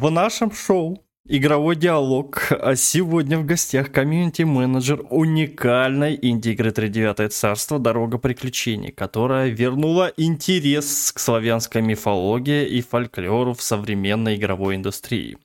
В нашем шоу Игровой диалог. А сегодня в гостях комьюнити-менеджер уникальной инди-игры «Тридевятое царство. Дорога приключений», которая вернула интерес к славянской мифологии и фольклору в современной игровой индустрии.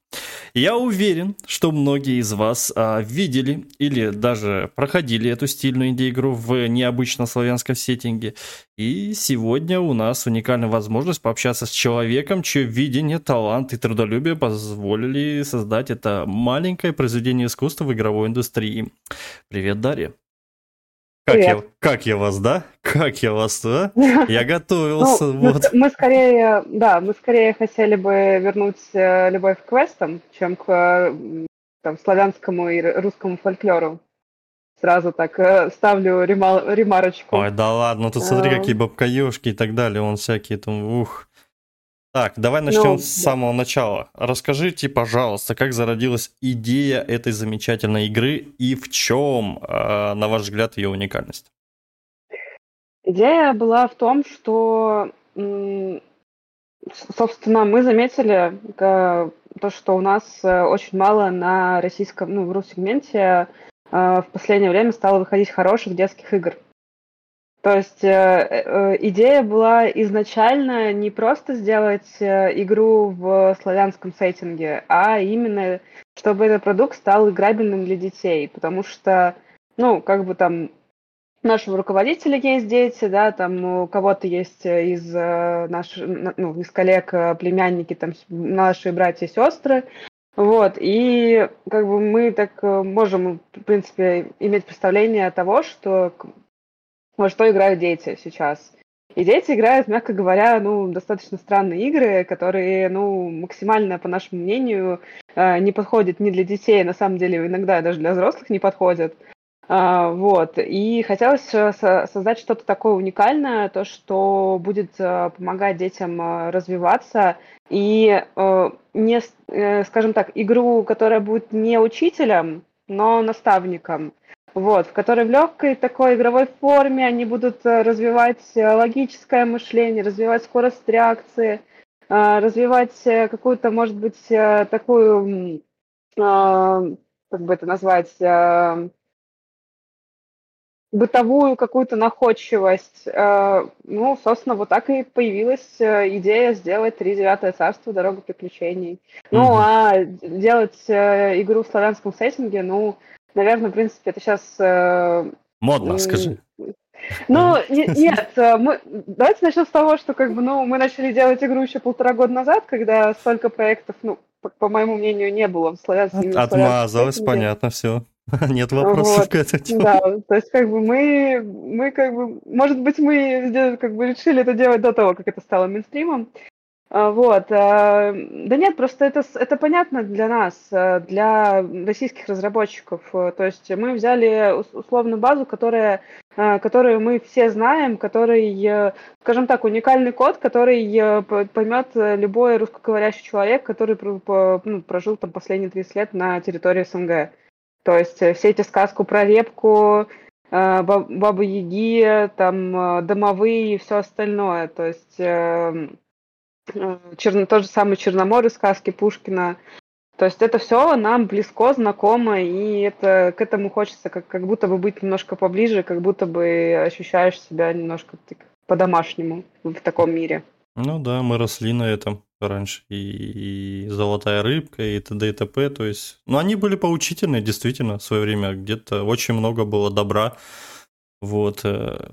Я уверен, что многие из вас а, видели или даже проходили эту стильную инди-игру в необычном славянском сеттинге. И сегодня у нас уникальная возможность пообщаться с человеком, чье видение, талант и трудолюбие позволили создать это маленькое произведение искусства в игровой индустрии. Привет, Дарья. Как я, как я вас, да? Как я вас, да? Я готовился. Ну, вот. мы, мы скорее, да, мы скорее хотели бы вернуть э, любовь к квестам, чем к там, славянскому и русскому фольклору. Сразу так э, ставлю рема, ремарочку. Ой, да ладно, тут смотри, а... какие бабкаёшки и так далее, он всякие там, ух. Так, давай начнем ну, с самого начала. Расскажите, пожалуйста, как зародилась идея этой замечательной игры и в чем, а, на ваш взгляд, ее уникальность? Идея была в том, что, собственно, мы заметили то, что у нас э, очень мало на российском, ну, в ру-сегменте э, в последнее время стало выходить хороших детских игр. То есть э, э, идея была изначально не просто сделать э, игру в славянском сеттинге, а именно, чтобы этот продукт стал играбельным для детей, потому что, ну, как бы там нашего руководителя есть дети, да, там у кого-то есть из наших, ну, из коллег племянники, там наши братья и сестры, вот, и как бы мы так можем, в принципе, иметь представление того, что во что играют дети сейчас. И дети играют, мягко говоря, ну, достаточно странные игры, которые, ну, максимально, по нашему мнению, э, не подходят ни для детей, на самом деле, иногда даже для взрослых не подходят. А, вот. И хотелось э, создать что-то такое уникальное, то, что будет э, помогать детям развиваться и не, скажем так, игру, которая будет не учителем, но наставником – вот, в которой в легкой такой игровой форме они будут э, развивать э, логическое мышление, развивать скорость реакции, э, развивать какую-то, может быть, такую, как бы это назвать, бытовую какую-то находчивость. Ну, собственно, вот так и появилась идея сделать «Три девятое царство. Дорога приключений». Mm-hmm. Ну, а делать игру в славянском сеттинге, ну, наверное, в принципе, это сейчас... Э, Модно, скажи. Ну, нет, э, мы, давайте начнем с того, что как бы, ну, мы начали делать игру еще полтора года назад, когда столько проектов, ну, по, по моему мнению, не было в славянском. От, отмазалось, понятно, все. Нет вопросов вот, к этому. Да, то есть как бы мы, мы как бы, может быть, мы как бы решили это делать до того, как это стало мейнстримом, вот. А, да нет, просто это, это понятно для нас, а, для российских разработчиков. То есть мы взяли условную базу, которая, которую мы все знаем, который, скажем так, уникальный код, который поймет любой русскоговорящий человек, который ну, прожил там последние 30 лет на территории СНГ. То есть все эти сказку про репку, Бабы Яги, там домовые и все остальное. То есть эм, Э, черно, тот же самый Черномор из сказки Пушкина. То есть это все нам близко, знакомо, и это, к этому хочется как, как будто бы быть немножко поближе, как будто бы ощущаешь себя немножко по-домашнему в таком мире. Ну да, мы росли на этом раньше, и, и «Золотая рыбка», и т.д. и т.п. То есть, ну они были поучительные, действительно, в свое время. Где-то очень много было добра. Вот. Э,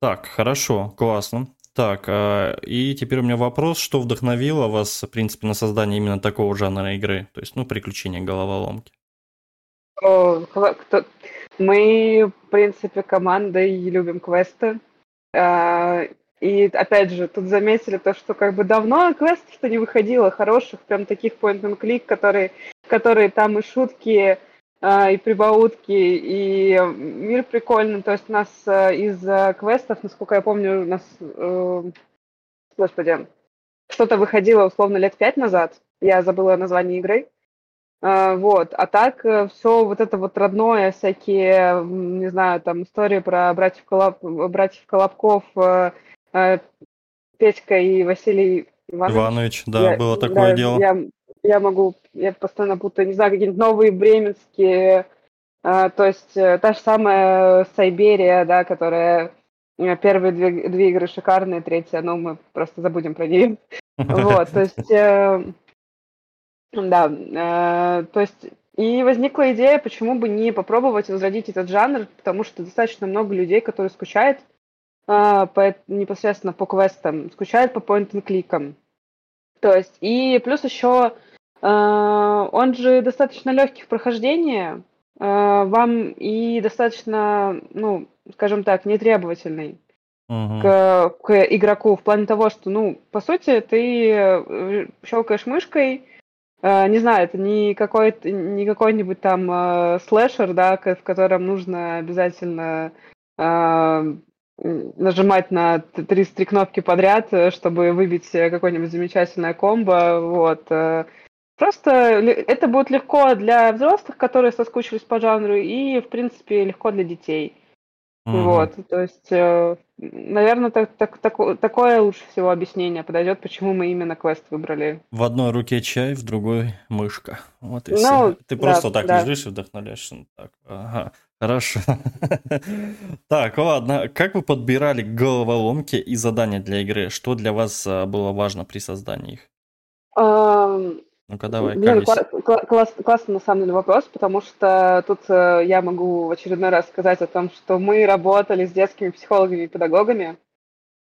так, хорошо, классно. Так, а, и теперь у меня вопрос, что вдохновило вас, в принципе, на создание именно такого жанра игры, то есть, ну, приключения головоломки? Мы, в принципе, командой любим квесты. А, и, опять же, тут заметили то, что как бы давно квестов-то не выходило, хороших, прям таких point-and-click, которые, которые там и шутки, и прибаутки, и мир прикольный. То есть у нас э, из э, квестов, насколько я помню, у нас, э, господи, что-то выходило условно лет пять назад. Я забыла название игры. А, вот, а так все вот это вот родное, всякие, не знаю, там истории про братьев, Колоб... братьев Колобков, Петька и Василий Иванович. Иванович, да, я, было такое да, дело. Я я могу, я постоянно путаю, не знаю, какие-нибудь новые бременские, а, то есть э, та же самая Сайберия, да, которая э, первые две, две игры шикарные, третья, ну, мы просто забудем про нее. Вот, то есть, э, да, э, то есть, и возникла идея, почему бы не попробовать возродить этот жанр, потому что достаточно много людей, которые скучают э, по, непосредственно по квестам, скучают по point-and-кликам. То есть, и плюс еще э, он же достаточно легкий в прохождении, э, вам и достаточно, ну, скажем так, нетребовательный uh-huh. к, к игроку в плане того, что, ну, по сути, ты э, щелкаешь мышкой, э, не знаю, это не какой-то, не какой-нибудь там э, слэшер, да, в котором нужно обязательно э, нажимать на три, три кнопки подряд, чтобы выбить какое-нибудь замечательное комбо, вот. Э. Просто это будет легко для взрослых, которые соскучились по жанру, и, в принципе, легко для детей. Угу. Вот, то есть, наверное, так, так, так, такое лучше всего объяснение подойдет, почему мы именно квест выбрали. В одной руке чай, в другой мышка. Вот и ну, все. Ты да, просто так да. лежишь и вдохновляешься. Ну, так, ага. Хорошо. Так, ладно. Как вы подбирали головоломки и задания для игры? Что для вас а, было важно при создании их? Ну-ка, давай, Блин, кла- класс, классный на самом деле вопрос, потому что тут э, я могу в очередной раз сказать о том, что мы работали с детскими психологами и педагогами,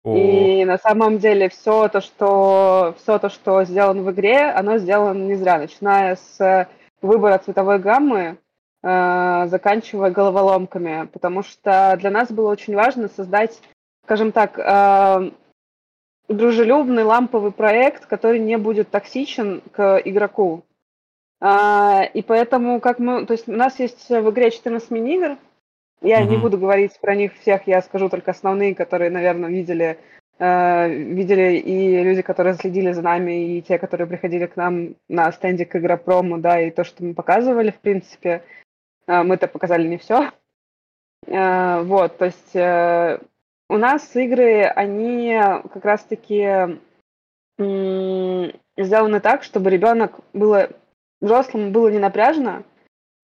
О. и на самом деле все то, что все то, что сделано в игре, оно сделано не зря, начиная с выбора цветовой гаммы, Э, заканчивая головоломками, потому что для нас было очень важно создать, скажем так, э, дружелюбный ламповый проект, который не будет токсичен к игроку. А, и поэтому, как мы, то есть у нас есть в игре 14 мини-игр, я mm-hmm. не буду говорить про них всех, я скажу только основные, которые, наверное, видели, э, видели и люди, которые следили за нами, и те, которые приходили к нам на стенде к Игропрому, да, и то, что мы показывали, в принципе. А, мы-то показали не все. А, вот, то есть э, у нас игры, они как раз-таки сделаны так, чтобы ребенок было взрослому было не напряжно,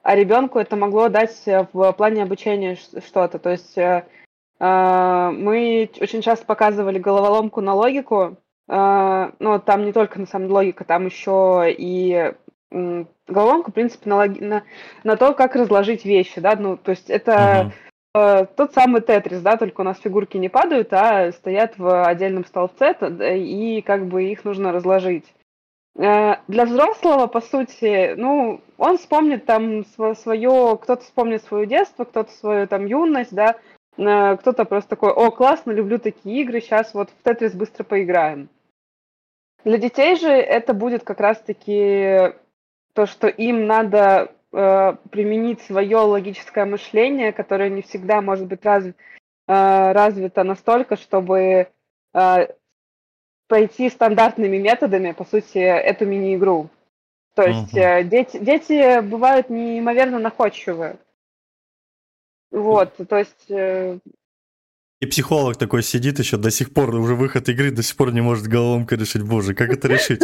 а ребенку это могло дать в плане обучения что-то. То есть э, а, мы очень часто показывали головоломку на логику, но там не только на самом логика, там еще и головоломка, в принципе, на, на, на то, как разложить вещи, да, ну, то есть это uh-huh. Э, тот самый тетрис, да, только у нас фигурки не падают, а стоят в отдельном столбце, и как бы их нужно разложить. Э, для взрослого, по сути, ну, он вспомнит там свое, кто-то вспомнит свое детство, кто-то свою там юность, да, э, кто-то просто такой, о, классно, люблю такие игры, сейчас вот в Тетрис быстро поиграем. Для детей же это будет как раз-таки то, что им надо э, применить свое логическое мышление, которое не всегда может быть разв, э, развито настолько, чтобы э, пройти стандартными методами, по сути, эту мини-игру. То есть uh-huh. дети, дети бывают неимоверно находчивые. Вот, то есть э, и психолог такой сидит еще до сих пор, уже выход игры, до сих пор не может головоломка решить. Боже, как это решить?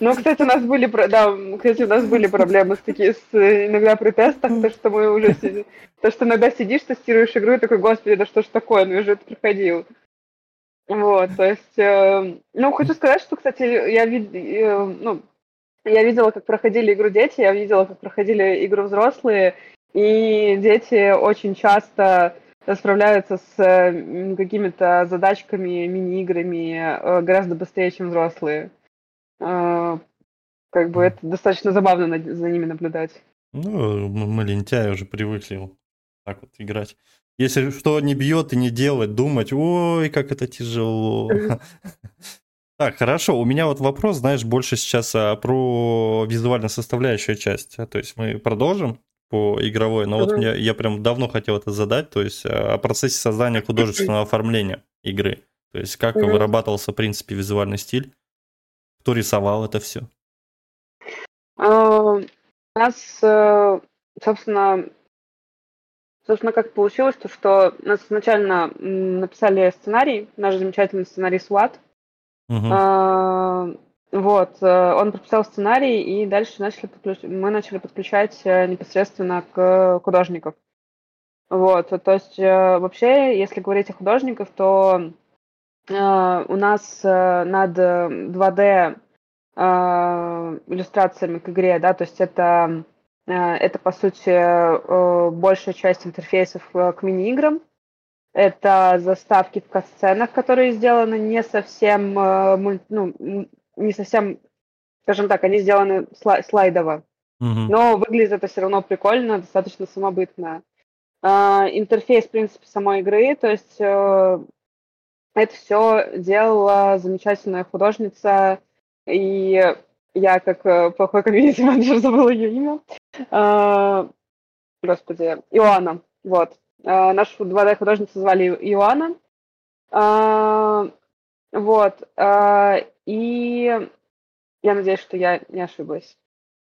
Ну, кстати, у нас были, да, кстати, у нас были проблемы с такие, с, иногда при тестах, то, что мы уже сидим, то, что иногда сидишь, тестируешь игру и такой, господи, да что ж такое, ну я же это проходил. Вот, то есть, э, ну, хочу сказать, что, кстати, я, вид, э, ну, я видела, как проходили игру дети, я видела, как проходили игру взрослые, и дети очень часто справляются с какими-то задачками, мини-играми э, гораздо быстрее, чем взрослые. Э, как бы это достаточно забавно за ними наблюдать. Ну, мы лентяи уже привыкли так вот играть. Если что не бьет и не делать, думать, ой, как это тяжело. Так, хорошо. У меня вот вопрос, знаешь, больше сейчас а, про визуально составляющую часть. То есть мы продолжим по игровой, но вот мне, я прям давно хотел это задать, то есть э, о процессе создания художественного оформления игры. То есть как вырабатывался, в принципе, визуальный стиль, кто рисовал это все? Uh, у нас, uh, собственно, собственно, как получилось, то, что нас изначально написали сценарий, наш замечательный сценарий SWAT. Uh-huh. Вот, э, он прописал сценарий, и дальше начали подключ... мы начали подключать э, непосредственно к художников. Вот, то есть э, вообще, если говорить о художниках, то у нас над 2D иллюстрациями к игре, да, то есть это, это по сути большая часть интерфейсов к мини-играм, это заставки в касценах, которые сделаны не совсем, ну, не совсем, скажем так, они сделаны слайдово, mm-hmm. но выглядит это все равно прикольно, достаточно самобытно. Uh, интерфейс, в принципе, самой игры, то есть uh, это все делала замечательная художница, и я, как uh, плохой комьюнити-менеджер, забыла ее имя. Uh, господи, Иоанна, вот. Uh, нашу 2D-художницу звали Иоанна. Вот. И я надеюсь, что я не ошиблась.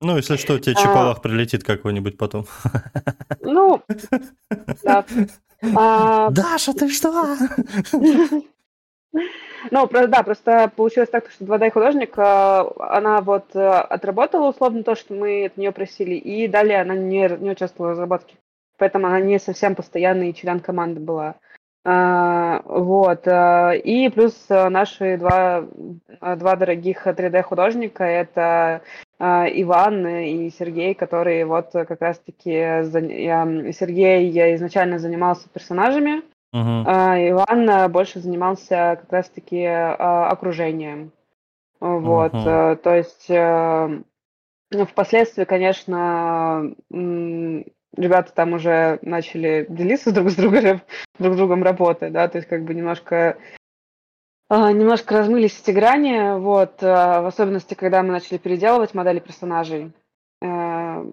Ну, если что, тебе Чапалах а... прилетит какой-нибудь потом. Ну, да. А... Даша, ты что? Ну, да, просто получилось так, что 2D-художник, а, она вот э, отработала условно то, что мы от нее просили, и далее она не, не участвовала в разработке. Поэтому она не совсем постоянный член команды была. А, вот. А, и плюс а, наши два, два дорогих 3D-художника – это Иван и Сергей, которые вот как раз-таки... Сергей изначально занимался персонажами, uh-huh. а Иван больше занимался как раз-таки окружением. Вот. Uh-huh. То есть впоследствии, конечно, ребята там уже начали делиться друг с другом, друг с другом работой, да, то есть как бы немножко а, немножко размылись эти грани, вот, а, в особенности, когда мы начали переделывать модели персонажей. Э,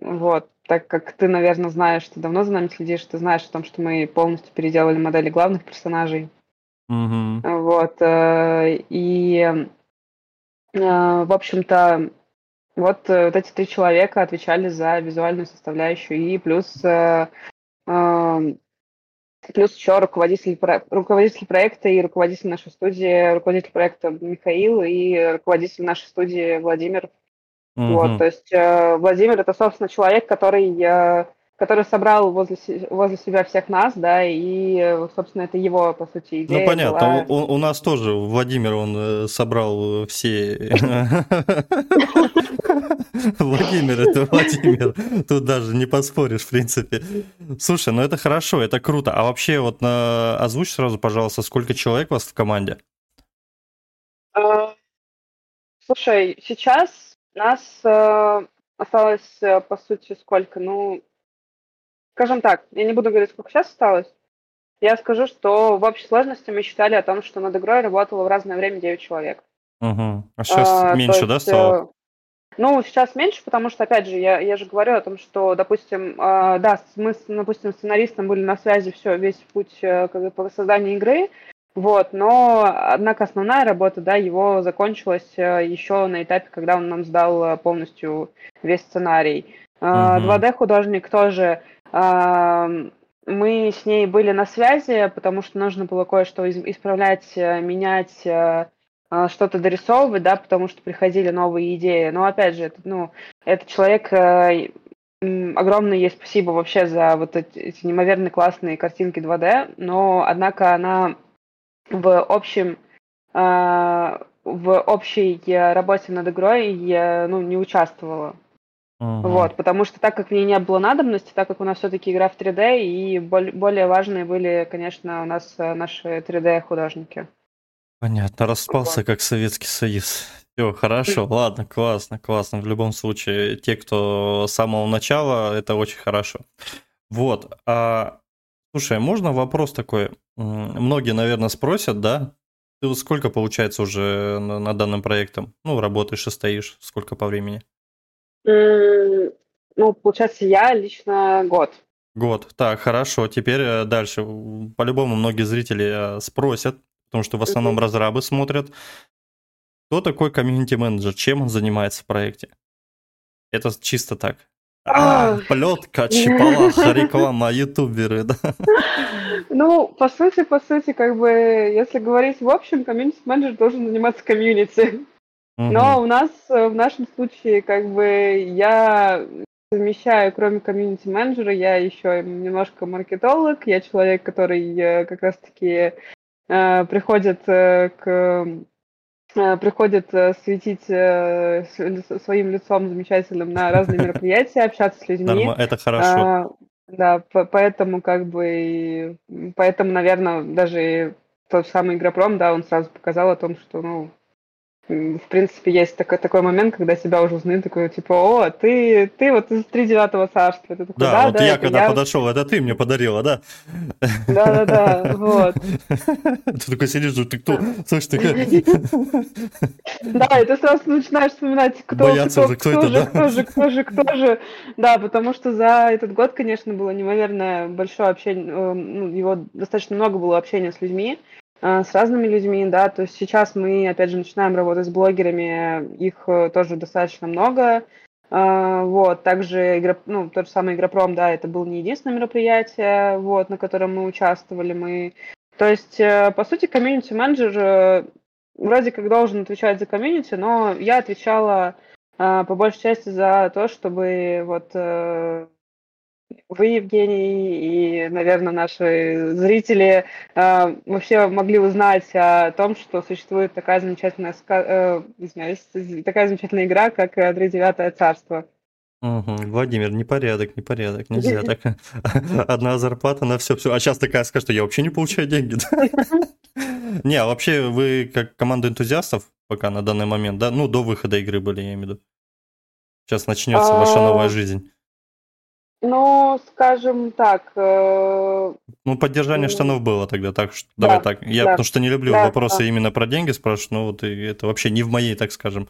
вот, так как ты, наверное, знаешь, ты давно за нами следишь, ты знаешь о том, что мы полностью переделали модели главных персонажей. Mm-hmm. Вот, э, и, э, в общем-то, вот, э, вот эти три человека отвечали за визуальную составляющую, и плюс, э, э, плюс еще руководитель, руководитель проекта и руководитель нашей студии, руководитель проекта Михаил и руководитель нашей студии Владимир. Mm-hmm. Вот, то есть э, Владимир это, собственно, человек, который э, который собрал возле, возле себя всех нас, да, и, собственно, это его, по сути, идея. Ну, понятно, была... у, у нас тоже Владимир, он э, собрал все... Владимир, это Владимир, тут даже не поспоришь, в принципе. Слушай, ну это хорошо, это круто. А вообще, вот на... озвучь сразу, пожалуйста, сколько человек у вас в команде? Слушай, сейчас нас э, осталось, э, по сути, сколько? Ну, скажем так, я не буду говорить, сколько сейчас осталось. Я скажу, что в общей сложности мы считали о том, что над игрой работало в разное время 9 человек. Угу. А сейчас а, меньше, есть, да, стало? Э, ну, сейчас меньше, потому что, опять же, я, я же говорю о том, что, допустим, э, да, мы, допустим, сценаристом были на связи все, весь путь э, как бы, по созданию игры, вот, но, однако, основная работа, да, его закончилась э, еще на этапе, когда он нам сдал э, полностью весь сценарий. Э, 2D-художник тоже мы с ней были на связи, потому что нужно было кое-что исправлять, э, менять, э, а, что-то дорисовывать, да, потому что приходили новые идеи. Но опять же, это, ну, этот человек э, огромное ей спасибо вообще за вот эти неимоверно классные картинки 2D, но однако она в общем в общей работе над игрой ну, не участвовала. Угу. Вот, потому что так как в ней не было надобности, так как у нас все-таки игра в 3D, и более важные были, конечно, у нас э, наши 3D-художники. Понятно, распался вот. как Советский Союз. Все, хорошо, ладно, классно, классно. В любом случае, те, кто с самого начала, это очень хорошо. Вот, а, слушай, можно вопрос такой? Многие, наверное, спросят, да? Ты сколько, получается, уже на, на данном проектом? Ну, работаешь и стоишь, сколько по времени? Ну, получается, я лично год. Год. Так, хорошо. Теперь э, дальше. По-любому многие зрители э, спросят, потому что в основном разрабы смотрят. Кто такой комьюнити-менеджер? Чем он занимается в проекте? Это чисто так. А, плетка, чипалаха, реклама, ютуберы, да? Ну, по сути, по сути, как бы, если говорить в общем, комьюнити-менеджер должен заниматься комьюнити. Но у нас в нашем случае, как бы, я совмещаю, кроме комьюнити-менеджера, я еще немножко маркетолог, я человек, который э, как раз-таки э, приходит э, к э, приходит э, светить э, своим лицом замечательным на разные мероприятия, общаться с людьми. Норма, это хорошо. А, да, поэтому как бы, поэтому, наверное, даже тот самый Игропром, да, он сразу показал о том, что, ну, в принципе, есть такой, такой момент, когда тебя уже узнают, такой, типа, о, ты, ты вот из тридевятого царства. Ты такой, да, да, вот да, я когда я... подошел, это ты мне подарила, да? Да-да-да, вот. Ты такой сидишь, ты кто? Слушай, ты Да, и ты сразу начинаешь вспоминать, кто, Бояться кто, кто, же, кто же, кто же, кто же. Да, потому что за этот год, конечно, было неимоверно большое общение, э, ну, его достаточно много было общения с людьми, с разными людьми, да, то есть сейчас мы, опять же, начинаем работать с блогерами, их э, тоже достаточно много, а, вот, также игра, ну, тот же самый Игропром, да, это было не единственное мероприятие, вот, на котором мы участвовали, мы, то есть, э, по сути, комьюнити-менеджер э, вроде как должен отвечать за комьюнити, но я отвечала а, по большей части за то, чтобы вот вы, Евгений, и, наверное, наши зрители э, вообще могли узнать о том, что существует такая замечательная, э, извиняюсь, такая замечательная игра, как «Тридевятое царство». Угу. Владимир, непорядок, непорядок, нельзя так. Одна зарплата на все, все. А сейчас такая скажет, что я вообще не получаю деньги. Не, а вообще вы как команда энтузиастов пока на данный момент, да? Ну, до выхода игры были, я имею в виду. Сейчас начнется ваша новая а, жизнь. Ну, скажем так. Э... Ну, поддержание штанов было тогда, так что да, давай так. Я да, потому что не люблю да, вопросы да. именно про деньги спрашивать, но вот это вообще не в моей, так скажем.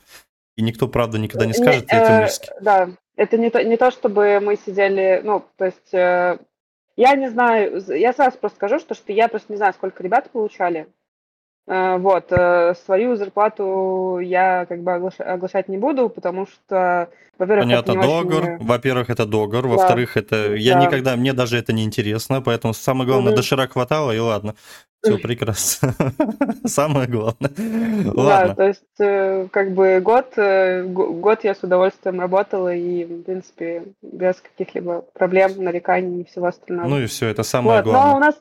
И никто, правда, никогда не скажет не, э, Да, это не то, не то, чтобы мы сидели, ну, то есть э, я не знаю, я сразу просто скажу, что, что я просто не знаю, сколько ребят получали. Э, вот, э, свою зарплату я как бы оглашать не буду, потому что, во-первых, Понятно, это договор. Очень... Во-первых, это договор. Да. Во-вторых, это... Я да. никогда... Мне даже это не интересно, поэтому самое главное, угу. дошира хватало, и ладно. Все прекрасно. Самое главное. Да, то есть, э, как бы год, год я с удовольствием работала, и, в принципе, без каких-либо проблем, нареканий и всего остального. Ну и все, это самое главное. Но у нас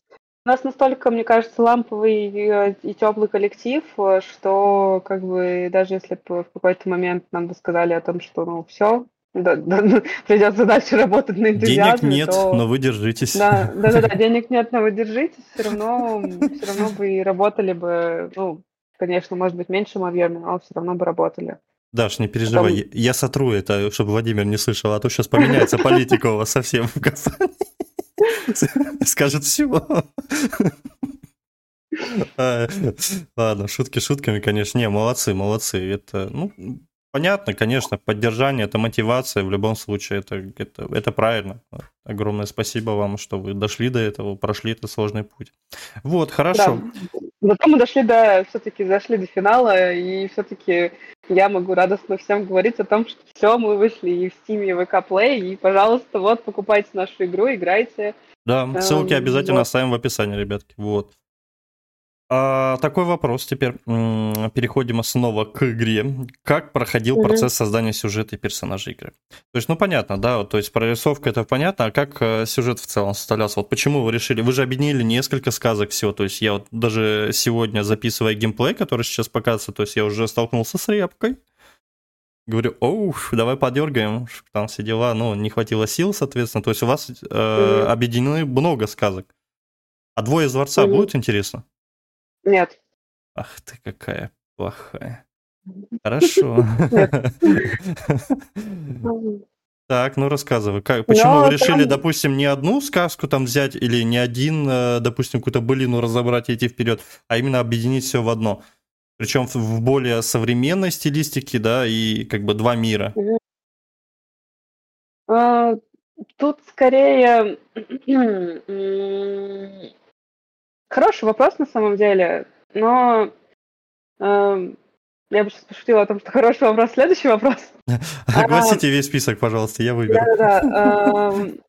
у нас настолько, мне кажется, ламповый и теплый коллектив, э, что как бы даже если бы в какой-то момент нам бы сказали о том, что ну все, да, да, ну, придется дальше работать на энтузиазме. Денег нет, то... но вы держитесь. Да, да, да, да, денег нет, но вы держитесь, все равно, все равно бы работали бы, ну, конечно, может быть, меньшем объеме, но все равно бы работали. Даш, не переживай, Потом... я сотру это, чтобы Владимир не слышал, а то сейчас поменяется политика у вас совсем в компании. Скажет всего. Ладно, шутки шутками, конечно. Не, молодцы, молодцы. Это, ну, понятно, конечно, поддержание, это мотивация. В любом случае, это, это, это правильно. Огромное спасибо вам, что вы дошли до этого, прошли этот сложный путь. Вот, хорошо. Да. Зато мы дошли до, все-таки зашли до финала, и все-таки я могу радостно всем говорить о том, что все, мы вышли и в Steam, и в VK Play, и, пожалуйста, вот, покупайте нашу игру, играйте. Да, ссылки эм, обязательно вот. оставим в описании, ребятки. Вот. А, такой вопрос теперь. Переходим снова к игре. Как проходил mm-hmm. процесс создания сюжета и персонажей игры? То есть, ну понятно, да, то есть прорисовка это понятно, а как э, сюжет в целом составлялся? Вот почему вы решили? Вы же объединили несколько сказок всего, то есть я вот даже сегодня записывая геймплей, который сейчас показывается, то есть я уже столкнулся с репкой. Говорю, оу, давай подергаем, там все дела, ну, не хватило сил, соответственно. То есть у вас э, mm-hmm. объединены много сказок. А двое из дворца mm-hmm. будет интересно? Нет. Ах ты какая плохая. Хорошо. Так, ну рассказывай, как, почему Но вы решили, там... допустим, не одну сказку там взять или не один, э, допустим, какую-то былину разобрать и идти вперед, а именно объединить все в одно? Причем в более современной стилистике, да, и как бы два мира. А, тут скорее Хороший вопрос на самом деле, но э, я бы сейчас пошутила о том, что хороший вопрос. Следующий вопрос. Огласите весь список, пожалуйста, я выберу. Да-да-да. Эм,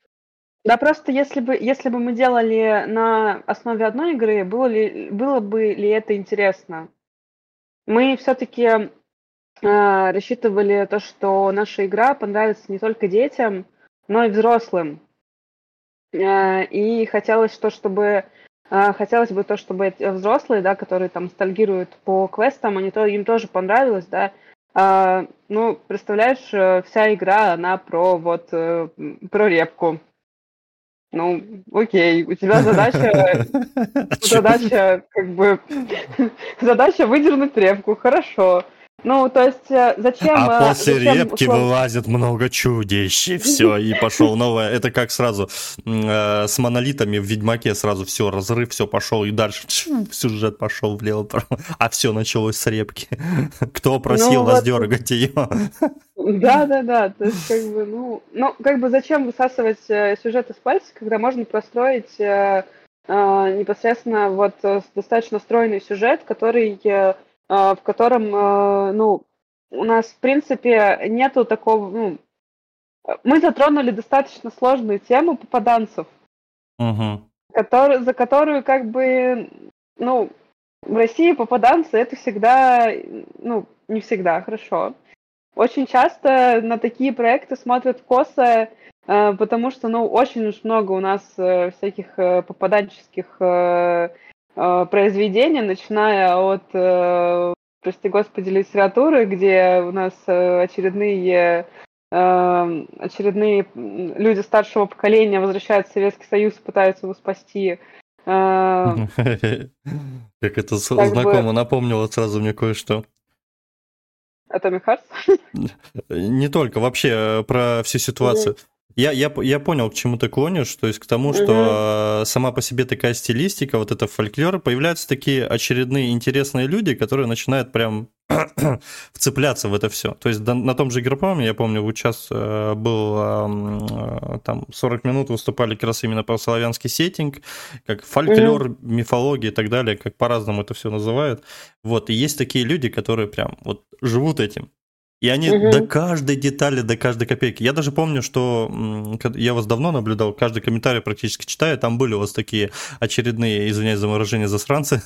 да, просто если бы, если бы мы делали на основе одной игры, было, ли, было бы ли это интересно? Мы все-таки э, рассчитывали то, что наша игра понравится не только детям, но и взрослым. Э, и хотелось то, чтобы э, хотелось бы то, чтобы взрослые, да, которые там ностальгируют по квестам, они то, им тоже понравилось, да. А, ну, представляешь, э, вся игра, она про вот про репку. Ну, окей, у тебя задача, задача, как бы, задача выдернуть репку, хорошо. Ну, то есть, э, зачем... А э, после зачем, репки условно... вылазит много чудищ, и все, и пошел новое. Это как сразу э, с монолитами в Ведьмаке сразу все, разрыв, все пошел, и дальше сюжет пошел влево, а все началось с репки. Кто просил ну, вот... дергать ее? Да, да, да. То есть, как бы, ну, ну, как бы зачем высасывать э, сюжет из пальца, когда можно простроить э, э, непосредственно вот достаточно стройный сюжет, который в котором, а, ну, у нас, в принципе, нету такого, ну, мы затронули достаточно сложную тему попаданцев, угу. который, за которую, как бы, ну, в России попаданцы это всегда, ну, не всегда, хорошо. Очень часто на такие проекты смотрят косо, а, потому что, ну, очень уж много у нас э, всяких э, попаданческих э, Э, произведения, начиная от, э, прости господи, литературы, где у нас э, очередные очередные люди старшего поколения возвращаются в Советский Союз и пытаются его спасти. Как это знакомо напомнило сразу мне кое-что. Atomic Hearts? Не только, вообще про всю ситуацию. Я, я, я понял, к чему ты клонишь, то есть к тому, что угу. сама по себе такая стилистика, вот это фольклор, появляются такие очередные интересные люди, которые начинают прям вцепляться в это все. То есть на том же Игропоме, я помню, вот сейчас э, был э, там 40 минут выступали как раз именно про славянский сеттинг, как фольклор, mm мифология и так далее, как по-разному это все называют. Вот, и есть такие люди, которые прям вот живут этим. И они угу. до каждой детали, до каждой копейки. Я даже помню, что я вас давно наблюдал, каждый комментарий практически читаю, там были у вас такие очередные, извиняюсь за выражение, засранцы,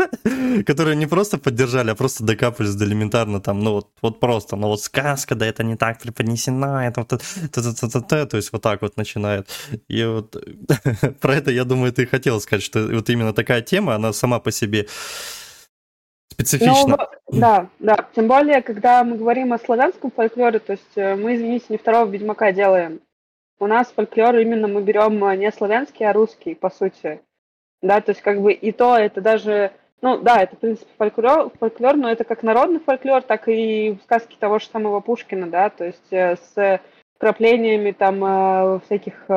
которые не просто поддержали, а просто докапывались до элементарно там, ну вот, вот просто, ну вот сказка, да это не так преподнесена, это вот, то есть вот так вот начинает. И вот про это, я думаю, ты хотел сказать, что вот именно такая тема, она сама по себе Специфично. Ну, да, да. Тем более, когда мы говорим о славянском фольклоре, то есть э, мы, извините, не второго Ведьмака делаем. У нас фольклор именно мы берем э, не славянский, а русский, по сути. Да, то есть как бы и то, это даже, ну да, это в принципе фольклор, фольклор, но это как народный фольклор, так и сказки того же самого Пушкина, да, то есть э, с вкраплениями там всяких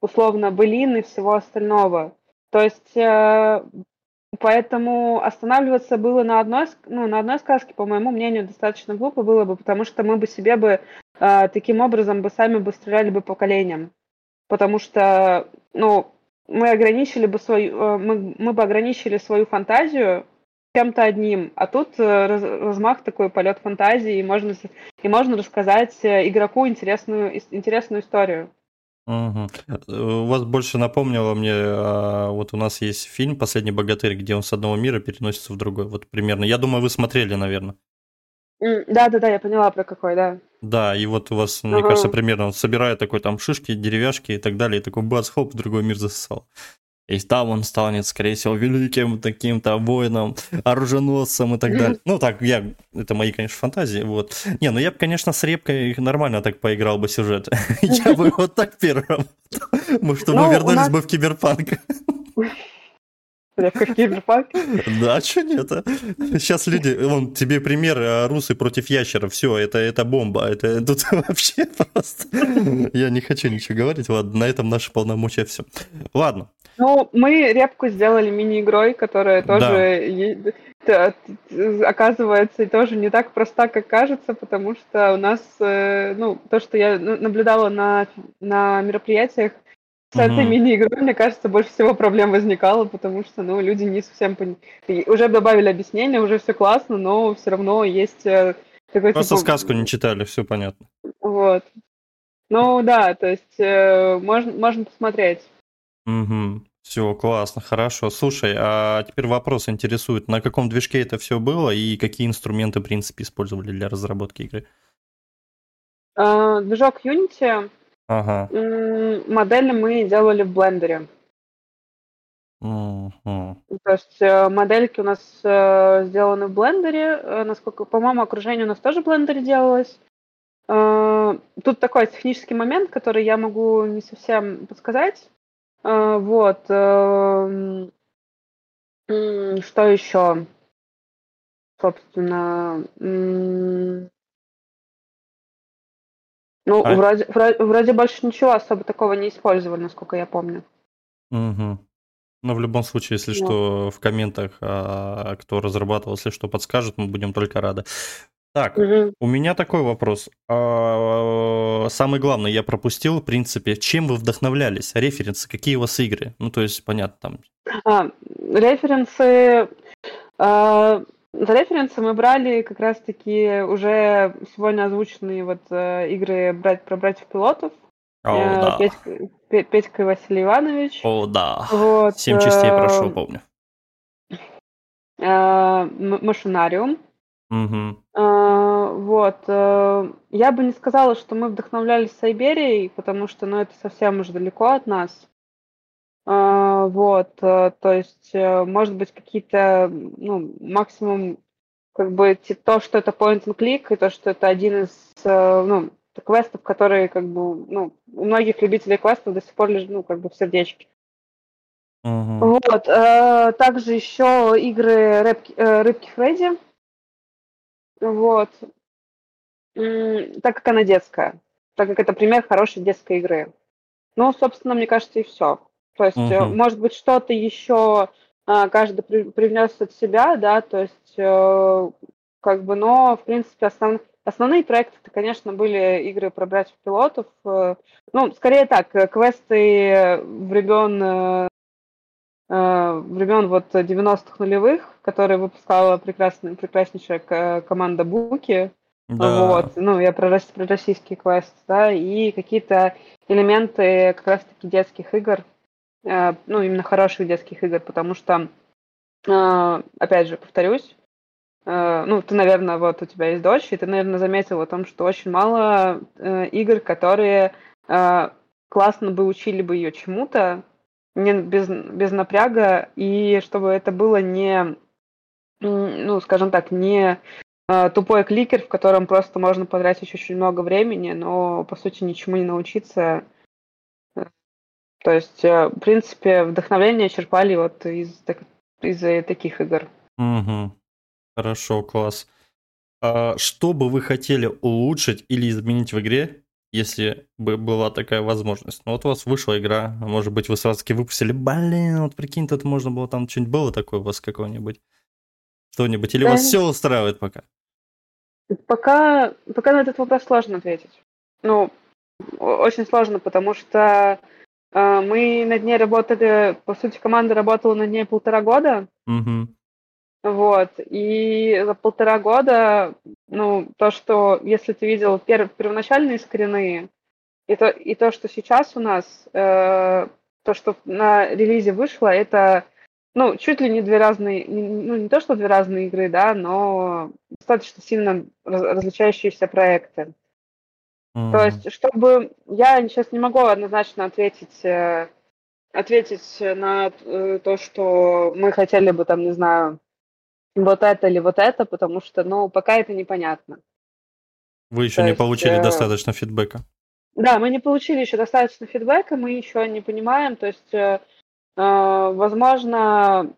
условно былин и всего остального. То есть Поэтому останавливаться было на одной, ну, на одной сказке, по моему мнению, достаточно глупо было бы, потому что мы бы себе бы э, таким образом бы сами бы стреляли бы поколением. Потому что, ну, мы ограничили бы свою, э, мы, мы бы ограничили свою фантазию чем-то одним, а тут э, раз, размах такой, полет фантазии, и можно, и можно рассказать э, игроку интересную, интересную историю. Угу. У вас больше напомнило мне, а, вот у нас есть фильм «Последний богатырь», где он с одного мира переносится в другой, вот примерно. Я думаю, вы смотрели, наверное. Да-да-да, я поняла про какой, да. Да, и вот у вас, мне ага. кажется, примерно он собирает такой там шишки, деревяшки и так далее, и такой бац, хоп, другой мир засосал. И там он станет, скорее всего, великим таким-то воином, оруженосцем и так далее. Ну, так, я, это мои, конечно, фантазии, вот. Не, ну я бы, конечно, с Репкой нормально так поиграл бы сюжет. Я бы вот так первым. Мы чтобы ну, вернулись бы в киберпанк. В киберпанк? Да, а что нет? А? Сейчас люди, вон, тебе пример, а, русы против ящера, все, это, это бомба, это тут вообще просто... Я не хочу ничего говорить, ладно, на этом наши полномочия все. Ладно, ну, мы репку сделали мини-игрой, которая тоже да. оказывается тоже не так проста, как кажется, потому что у нас, э, ну, то, что я наблюдала на, на мероприятиях, с этой мини-игрой, мне кажется, больше всего проблем возникало, потому что, ну, люди не совсем поняли. Уже добавили объяснение, уже все классно, но все равно есть э, такой Просто типа... сказку не читали, все понятно. Вот. Ну да, то есть э, можно, можно посмотреть. Угу. Все, классно, хорошо. Слушай, а теперь вопрос интересует, на каком движке это все было и какие инструменты, в принципе, использовали для разработки игры? А, движок Unity. Ага. Модели мы делали в блендере. Угу. То есть э, модельки у нас э, сделаны в блендере. Э, насколько, по-моему, окружение у нас тоже в блендере делалось. Тут такой технический момент, который я могу не совсем подсказать. Вот. Что еще? Собственно. Ну, а? вроде, вроде, вроде больше ничего особо такого не использовали, насколько я помню. Угу. Но в любом случае, если да. что, в комментах, а, кто разрабатывал, если что подскажет, мы будем только рады. Так, угу. у меня такой вопрос. А, самый главный я пропустил, в принципе. Чем вы вдохновлялись? Референсы, какие у вас игры? Ну, то есть, понятно, там... А, референсы... А, за референсы мы брали как раз-таки уже сегодня озвученные вот э, игры брать про братьев-пилотов. О, э, да. Петька, Петька Василий Иванович. О, да. Вот, Семь частей э, прошу, помню. Э, Машинариум. Угу. Вот. Я бы не сказала, что мы вдохновлялись Сайберией, потому что ну, это совсем уже далеко от нас. Вот. То есть, может быть, какие-то, ну, максимум, как бы, то, что это point and click, и то, что это один из, ну, квестов, которые, как бы, ну, у многих любителей квестов до сих пор лежат, ну, как бы в сердечке. Uh-huh. Вот. Э, также еще игры Рыбки, э, Рыбки Фредди. Вот. Так как она детская. Так как это пример хорошей детской игры. Ну, собственно, мне кажется, и все. То есть, uh-huh. может быть, что-то еще каждый привнес от себя, да, то есть, как бы, но, в принципе, основ, основные проекты, это, конечно, были игры про братьев-пилотов. Ну, скорее так, квесты времен времен вот 90-х нулевых, которые выпускала прекрасная, прекраснейшая команда Буки. Да. Вот, ну, я про, про российский квест, да, и какие-то элементы как раз-таки детских игр, э, ну, именно хороших детских игр, потому что, э, опять же, повторюсь, э, ну, ты, наверное, вот у тебя есть дочь, и ты, наверное, заметил о том, что очень мало игр, которые классно бы учили бы ее чему-то, не без, без напряга, и чтобы это было не, ну, скажем так, не э, тупой кликер, в котором просто можно потратить очень много времени, но, по сути, ничему не научиться. То есть, э, в принципе, вдохновление черпали вот из, из таких игр. Угу. Хорошо, класс. А что бы вы хотели улучшить или изменить в игре, если бы была такая возможность. Ну вот у вас вышла игра, может быть, вы сразу таки выпустили, блин, вот прикинь, тут можно было там что-нибудь было такое у вас какого-нибудь? Что-нибудь? Или да. вас все устраивает пока? Пока, пока на этот вопрос сложно ответить. Ну, очень сложно, потому что э, мы над ней работали, по сути, команда работала над ней полтора года. Угу. Вот, и за полтора года, ну, то, что, если ты видел пер, первоначальные скрины, и то, и то, что сейчас у нас, э, то, что на релизе вышло, это, ну, чуть ли не две разные, ну, не то, что две разные игры, да, но достаточно сильно раз, различающиеся проекты. Mm-hmm. То есть, чтобы, я сейчас не могу однозначно ответить, э, ответить на э, то, что мы хотели бы, там, не знаю, вот это или вот это, потому что, ну, пока это непонятно. Вы еще То не есть, получили э... достаточно фидбэка. Да, мы не получили еще достаточно фидбэка, мы еще не понимаем, то есть, э, э, возможно,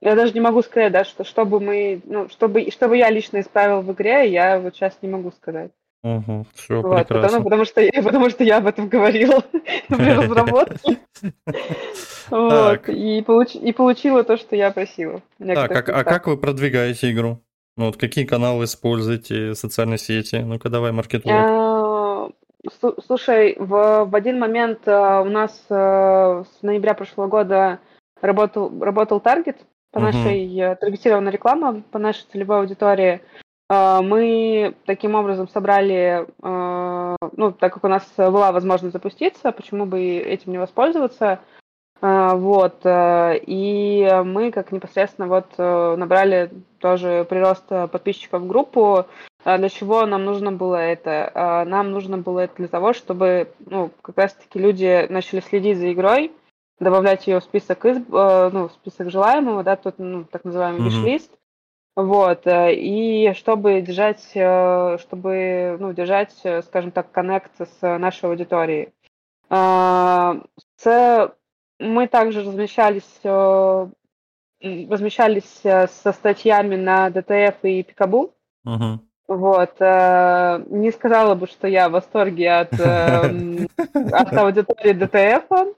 я даже не могу сказать, да, что чтобы мы, ну, чтобы, чтобы я лично исправил в игре, я вот сейчас не могу сказать. Угу, все вот, прекрасно. Потому, потому, что, потому что я об этом говорила при разработке. Вот, и, получ, и получила то, что я просила. Так, а, а как вы продвигаете игру? Ну, вот какие каналы используете, социальные сети? Ну-ка, давай маркетолог. А, слушай, в, в один момент uh, у нас uh, с ноября прошлого года работал, работал таргет по uh-huh. нашей uh, таргетированной рекламе, по нашей целевой аудитории. Э, мы таким образом собрали, э, ну, так как у нас была возможность запуститься, почему бы этим не воспользоваться, э, вот, и мы как непосредственно вот набрали тоже прирост подписчиков в группу. Для чего нам нужно было это? Нам нужно было это для того, чтобы, ну, как раз-таки люди начали следить за игрой, добавлять ее в список, из, ну, в список желаемого, да, тут, ну, так называемый mm-hmm. виш-лист, вот, э, и чтобы держать, э, чтобы, ну, держать, э, скажем так, коннект с нашей аудиторией. С, мы также размещались, размещались со статьями на ДТФ и Пикабу. Uh-huh. Вот. Не сказала бы, что я в восторге от, от аудитории ДТФ.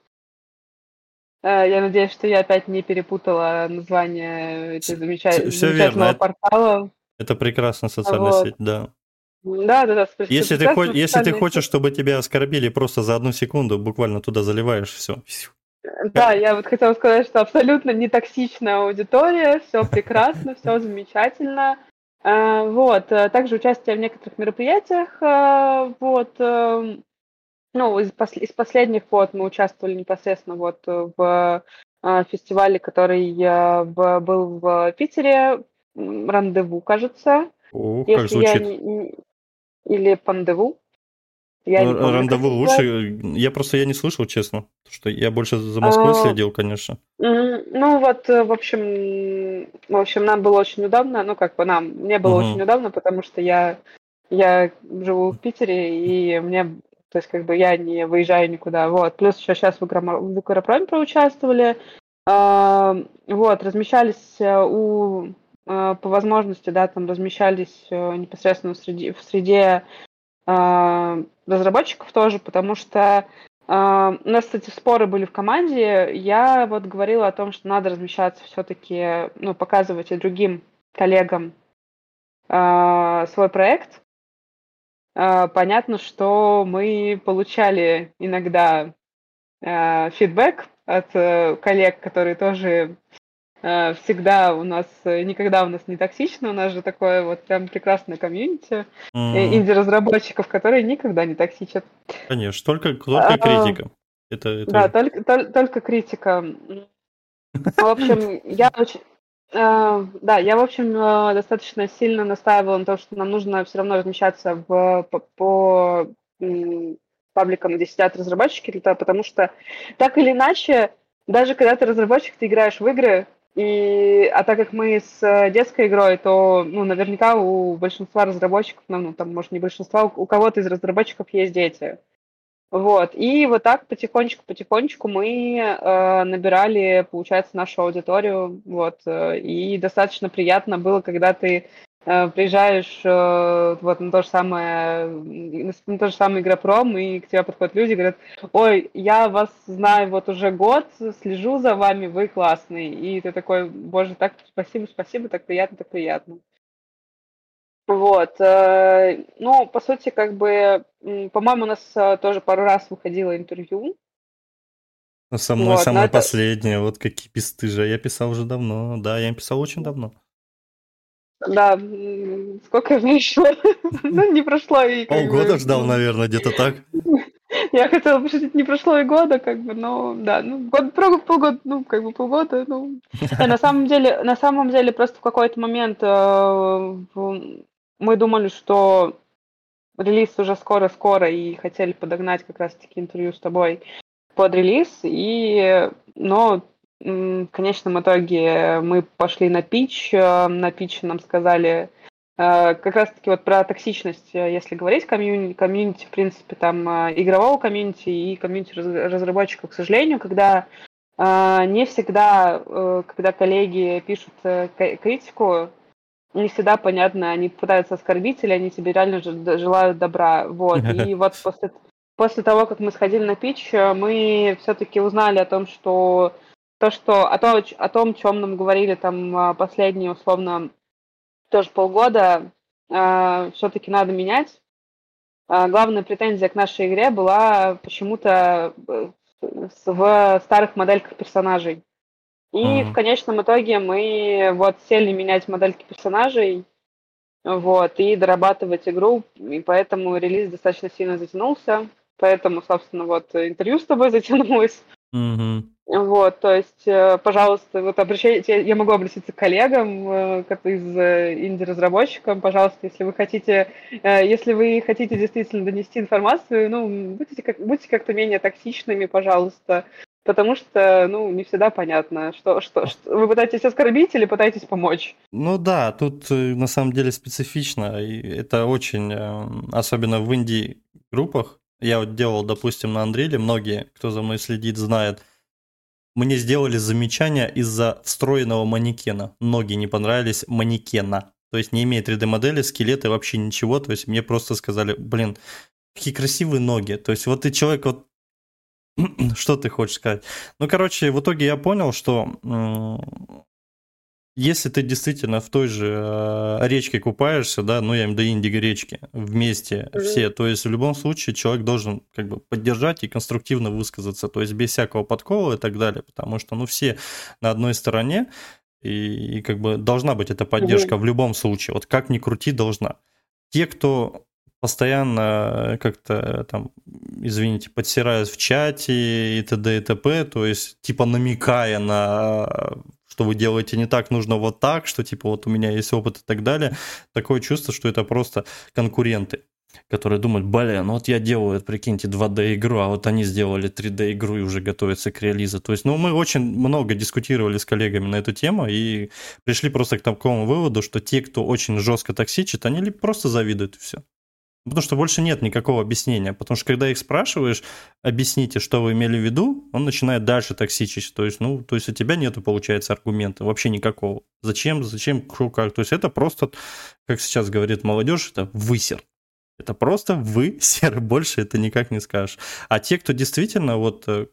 Э, я надеюсь, что я опять не перепутала название этого замеча... все, замечательного верно. портала. Это прекрасная социальная вот. сеть, да. Да, да, да. Если ты, хо- если ты хочешь, чтобы тебя оскорбили просто за одну секунду, буквально туда заливаешь, все. Да, я вот хотела сказать, что абсолютно не токсичная аудитория, все прекрасно, все замечательно. Э, вот, э, также участие в некоторых мероприятиях, вот, эм, ну, из, пос- из последних вот мы участвовали непосредственно вот в э, фестивале, который э, в, был в Питере, рандеву, кажется. О, как звучит. Я не, или пандеву. Я помню, Рандеву лучше. Я просто я не слышал, честно. Что я больше за Москвой а, следил, конечно. Ну вот, э, в общем, в общем, нам было очень удобно. Ну, как бы нам, мне было угу. очень удобно, потому что я я живу в Питере, и мне то есть, как бы я не выезжаю никуда. Вот. Плюс еще сейчас в, в Укропроме проучаствовали. А, вот, размещались э, у э, по возможности, да, там размещались э, непосредственно в среде, в среде э, разработчиков тоже, потому что э, у нас, кстати, споры были в команде. Я вот говорила о том, что надо размещаться все-таки, ну, показывать и другим коллегам э, свой проект, понятно, что мы получали иногда а, фидбэк от э, коллег, которые тоже а, всегда у нас, никогда у нас не токсично, у нас же такое вот прям прекрасное комьюнити mm. инди-разработчиков, которые никогда не токсичат. Конечно, только, только критика. Это, это... Да, только, только, только критика. В общем, я очень, Э, да, я, в общем, э, достаточно сильно настаивала на том, что нам нужно все равно размещаться в, по, по пабликам, где сидят разработчики, потому что так или иначе, даже когда ты разработчик, ты играешь в игры, и, а так как мы с детской игрой, то ну, наверняка у большинства разработчиков, ну, ну там, может, не большинства, у кого-то из разработчиков есть дети. Вот. И вот так потихонечку-потихонечку мы э, набирали, получается, нашу аудиторию. Вот. Э, и достаточно приятно было, когда ты э, приезжаешь э, вот на то же самое, на то же самое Игропром, и к тебе подходят люди и говорят, ой, я вас знаю вот уже год, слежу за вами, вы классный. И ты такой, боже, так спасибо, спасибо, так приятно, так приятно. Вот. Э, ну, по сути, как бы, по-моему, у нас э, тоже пару раз выходило интервью. Но со мной вот, самое последнее, это... вот какие бесстыжие. Я писал уже давно, да, я писал очень давно. Да, сколько мне еще? ну, не прошло и... Полгода ждал, наверное, где-то так. Я хотела пошутить, не прошло и года, как бы, но да, ну, год, полгода, ну, как бы полгода, ну. на самом деле, на самом деле, просто в какой-то момент э, мы думали, что релиз уже скоро-скоро, и хотели подогнать как раз-таки интервью с тобой под релиз, и, но в конечном итоге мы пошли на пич, э, на пич нам сказали э, как раз-таки вот про токсичность, э, если говорить, комьюнити, комьюнити, в принципе, там игрового комьюнити и комьюнити разработчиков, к сожалению, когда не всегда, когда коллеги пишут критику, не всегда понятно, они пытаются оскорбить или они тебе реально желают добра. Вот. И вот после, после того, как мы сходили на pitch, мы все-таки узнали о том, что то, что о, то, о том, чем нам говорили там а, последние, условно, тоже полгода, э, все-таки надо менять. Э, главная претензия к нашей игре была почему-то э, в старых модельках персонажей. И mm-hmm. в конечном итоге мы вот сели менять модельки персонажей. вот, и дорабатывать игру, и поэтому релиз достаточно сильно затянулся, поэтому, собственно, вот интервью с тобой затянулось. Мгм. Вот, то есть, э, пожалуйста, вот обращайте, я могу обратиться к коллегам э, как из э, инди-разработчикам, пожалуйста, если вы хотите, э, если вы хотите действительно донести информацию, ну, будьте, как, будьте как-то менее токсичными, пожалуйста, потому что, ну, не всегда понятно, что, что, что вы пытаетесь оскорбить или пытаетесь помочь. Ну да, тут э, на самом деле специфично, и это очень, э, особенно в инди-группах, я вот делал, допустим, на Андреле, многие, кто за мной следит, знает, мне сделали замечание из-за встроенного манекена. Ноги не понравились манекена. То есть не имеет 3D-модели, скелеты, вообще ничего. То есть мне просто сказали, блин, какие красивые ноги. То есть вот ты человек, вот что ты хочешь сказать? Ну, короче, в итоге я понял, что если ты действительно в той же э, речке купаешься, да, ну я имею в виду индиго речки, вместе mm-hmm. все, то есть в любом случае человек должен как бы поддержать и конструктивно высказаться, то есть без всякого подкола и так далее, потому что, ну, все на одной стороне, и, и как бы должна быть эта поддержка mm-hmm. в любом случае, вот как ни крути, должна. Те, кто постоянно как-то там, извините, подсирают в чате и т.д. и т.п., то есть типа намекая на что вы делаете не так, нужно вот так, что типа вот у меня есть опыт и так далее. Такое чувство, что это просто конкуренты которые думают, блин, ну вот я делаю, прикиньте, 2D игру, а вот они сделали 3D игру и уже готовятся к релизу. То есть, ну, мы очень много дискутировали с коллегами на эту тему и пришли просто к такому выводу, что те, кто очень жестко токсичит, они просто завидуют и все. Потому что больше нет никакого объяснения. Потому что когда их спрашиваешь, объясните, что вы имели в виду, он начинает дальше токсичить. То есть, ну, то есть у тебя нету, получается, аргумента вообще никакого. Зачем, зачем, как. То есть это просто, как сейчас говорит молодежь, это высер. Это просто высер, больше это никак не скажешь. А те, кто действительно вот э,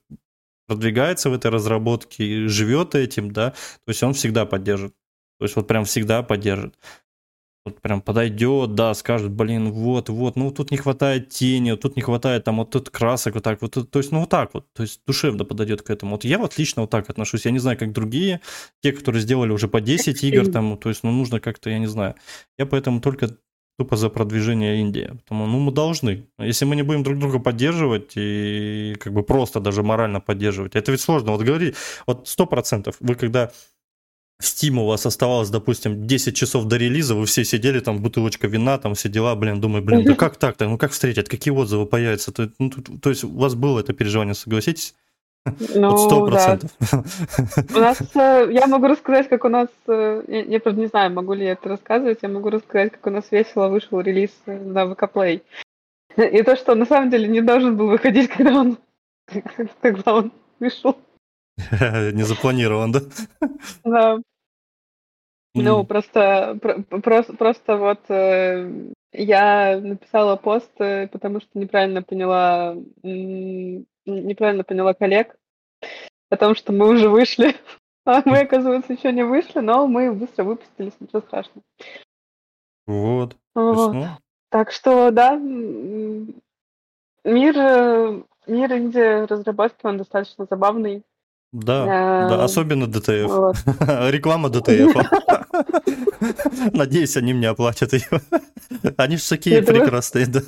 продвигается в этой разработке, живет этим, да, то есть он всегда поддержит. То есть вот прям всегда поддержит вот прям подойдет, да, скажет, блин, вот, вот, ну тут не хватает тени, тут не хватает там вот тут красок, вот так вот, то есть, ну вот так вот, то есть душевно подойдет к этому. Вот я вот лично вот так отношусь, я не знаю, как другие, те, которые сделали уже по 10 игр, там, то есть, ну нужно как-то, я не знаю. Я поэтому только тупо за продвижение Индии. Потому, ну, мы должны. Если мы не будем друг друга поддерживать и как бы просто даже морально поддерживать, это ведь сложно. Вот говори, вот сто процентов, вы когда Steam у вас оставалось, допустим, 10 часов до релиза, вы все сидели, там, бутылочка вина, там, все дела, блин, думаю, блин, да как так-то, ну как встретят, какие отзывы появятся? То, ну, то, то есть у вас было это переживание, согласитесь? Ну, сто процентов. У нас, э, я могу рассказать, как у нас, э, я, я правда не знаю, могу ли я это рассказывать, я могу рассказать, как у нас весело вышел релиз на ВК Play. И то, что на самом деле не должен был выходить, когда он, когда он вышел. Не запланирован, да? Да. Ну, просто, просто, просто вот э, я написала пост, э, потому что неправильно поняла, неправильно поняла коллег о том, что мы уже вышли. А мы, оказывается, еще не вышли, но мы быстро выпустились, ничего страшного. Вот. вот. Ну. Так что, да, мир, э, мир инди-разработки, он достаточно забавный. Да, да, эм, особенно ДТФ. Вот. Реклама ДТФ. Надеюсь, они мне оплатят ее. Они же такие прекрасные, да.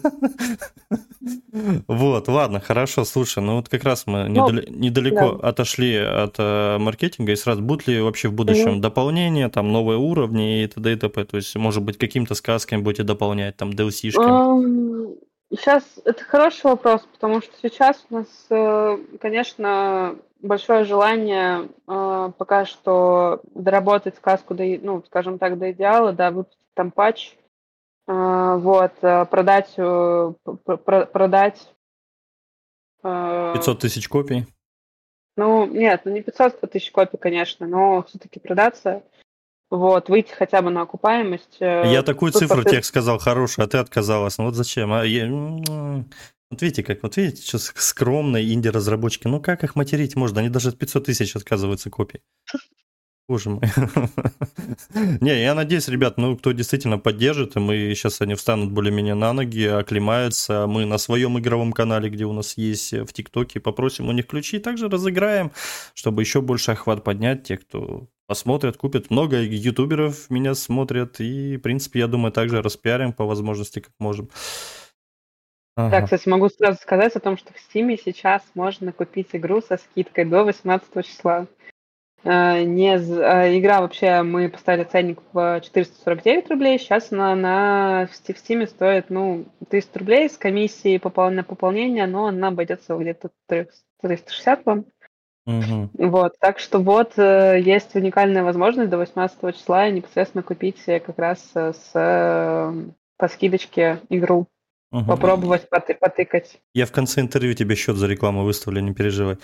Вот, ладно, хорошо, слушай, ну вот как раз мы ну, недалеко отошли от э, маркетинга, и сразу будут ли вообще в будущем дополнения, там новые уровни и т.д. и т.п. То есть, может быть, каким-то сказками будете дополнять, там, DLC-шками? Сейчас это хороший вопрос, потому что сейчас у нас, э, конечно, большое желание э, пока что доработать сказку до, ну, скажем так, до идеала, да, выпустить там патч, э, вот, продать, продать 500 тысяч копий. Ну, нет, ну не 500 тысяч копий, конечно, но все-таки продаться вот, выйти хотя бы на окупаемость. Э, Я такую цифру после... тебе сказал хорошую, а ты отказалась. Ну вот зачем? А я... Вот видите, как, вот видите, сейчас скромные инди-разработчики, ну как их материть можно? Они даже от 500 тысяч отказываются копий. Боже мой. Не, я надеюсь, ребят, ну, кто действительно поддержит, и мы сейчас они встанут более-менее на ноги, оклемаются. Мы на своем игровом канале, где у нас есть в ТикТоке, попросим у них ключи, также разыграем, чтобы еще больше охват поднять, те, кто посмотрят, купят. Много ютуберов меня смотрят, и, в принципе, я думаю, также распиарим по возможности, как можем. Ага. Да, кстати, могу сразу сказать о том, что в Стиме сейчас можно купить игру со скидкой до 18 числа. Э, не, э, игра вообще, мы поставили ценник в 449 рублей, сейчас она на, в Steam стоит, ну, 300 рублей с комиссией попол, на пополнение, но она обойдется где-то 360 вам. Угу. Вот, так что вот э, есть уникальная возможность до 18 числа непосредственно купить как раз с по скидочке игру. Угу. Попробовать поты потыкать. Я в конце интервью тебе счет за рекламу выставлю, не переживай.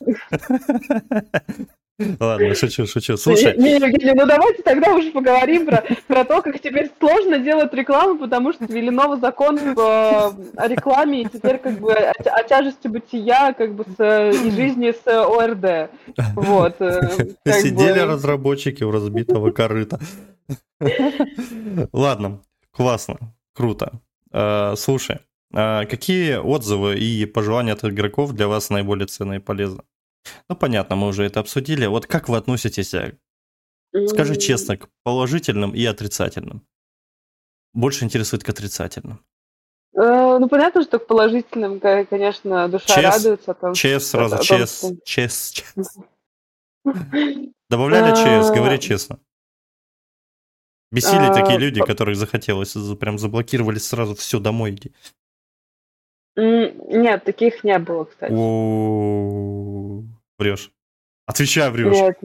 Ладно, шучу, шучу. Слушай. Не, Евгений, ну давайте тогда уже поговорим про, про то, как теперь сложно делать рекламу, потому что ввели новый закон в, о рекламе, и теперь как бы о, о тяжести бытия как бы с, и жизни с ОРД. Вот. Э, Сидели бы... разработчики у разбитого корыта. Ладно, классно, круто. Э, слушай, какие отзывы и пожелания от игроков для вас наиболее ценны и полезны? Ну, понятно, мы уже это обсудили. Вот как вы относитесь, э, скажи честно, к положительным и отрицательным? Больше интересует к отрицательным. Э, ну, понятно, что к положительным, конечно, душа чес, радуется. Том, чес сразу, том, чес, что... чес, чес. Добавляли ЧС, говори честно. Бесили такие люди, которых захотелось, прям заблокировали сразу, все, домой иди. Нет, таких не было, кстати. Врешь. Отвечай, врешь. Нет.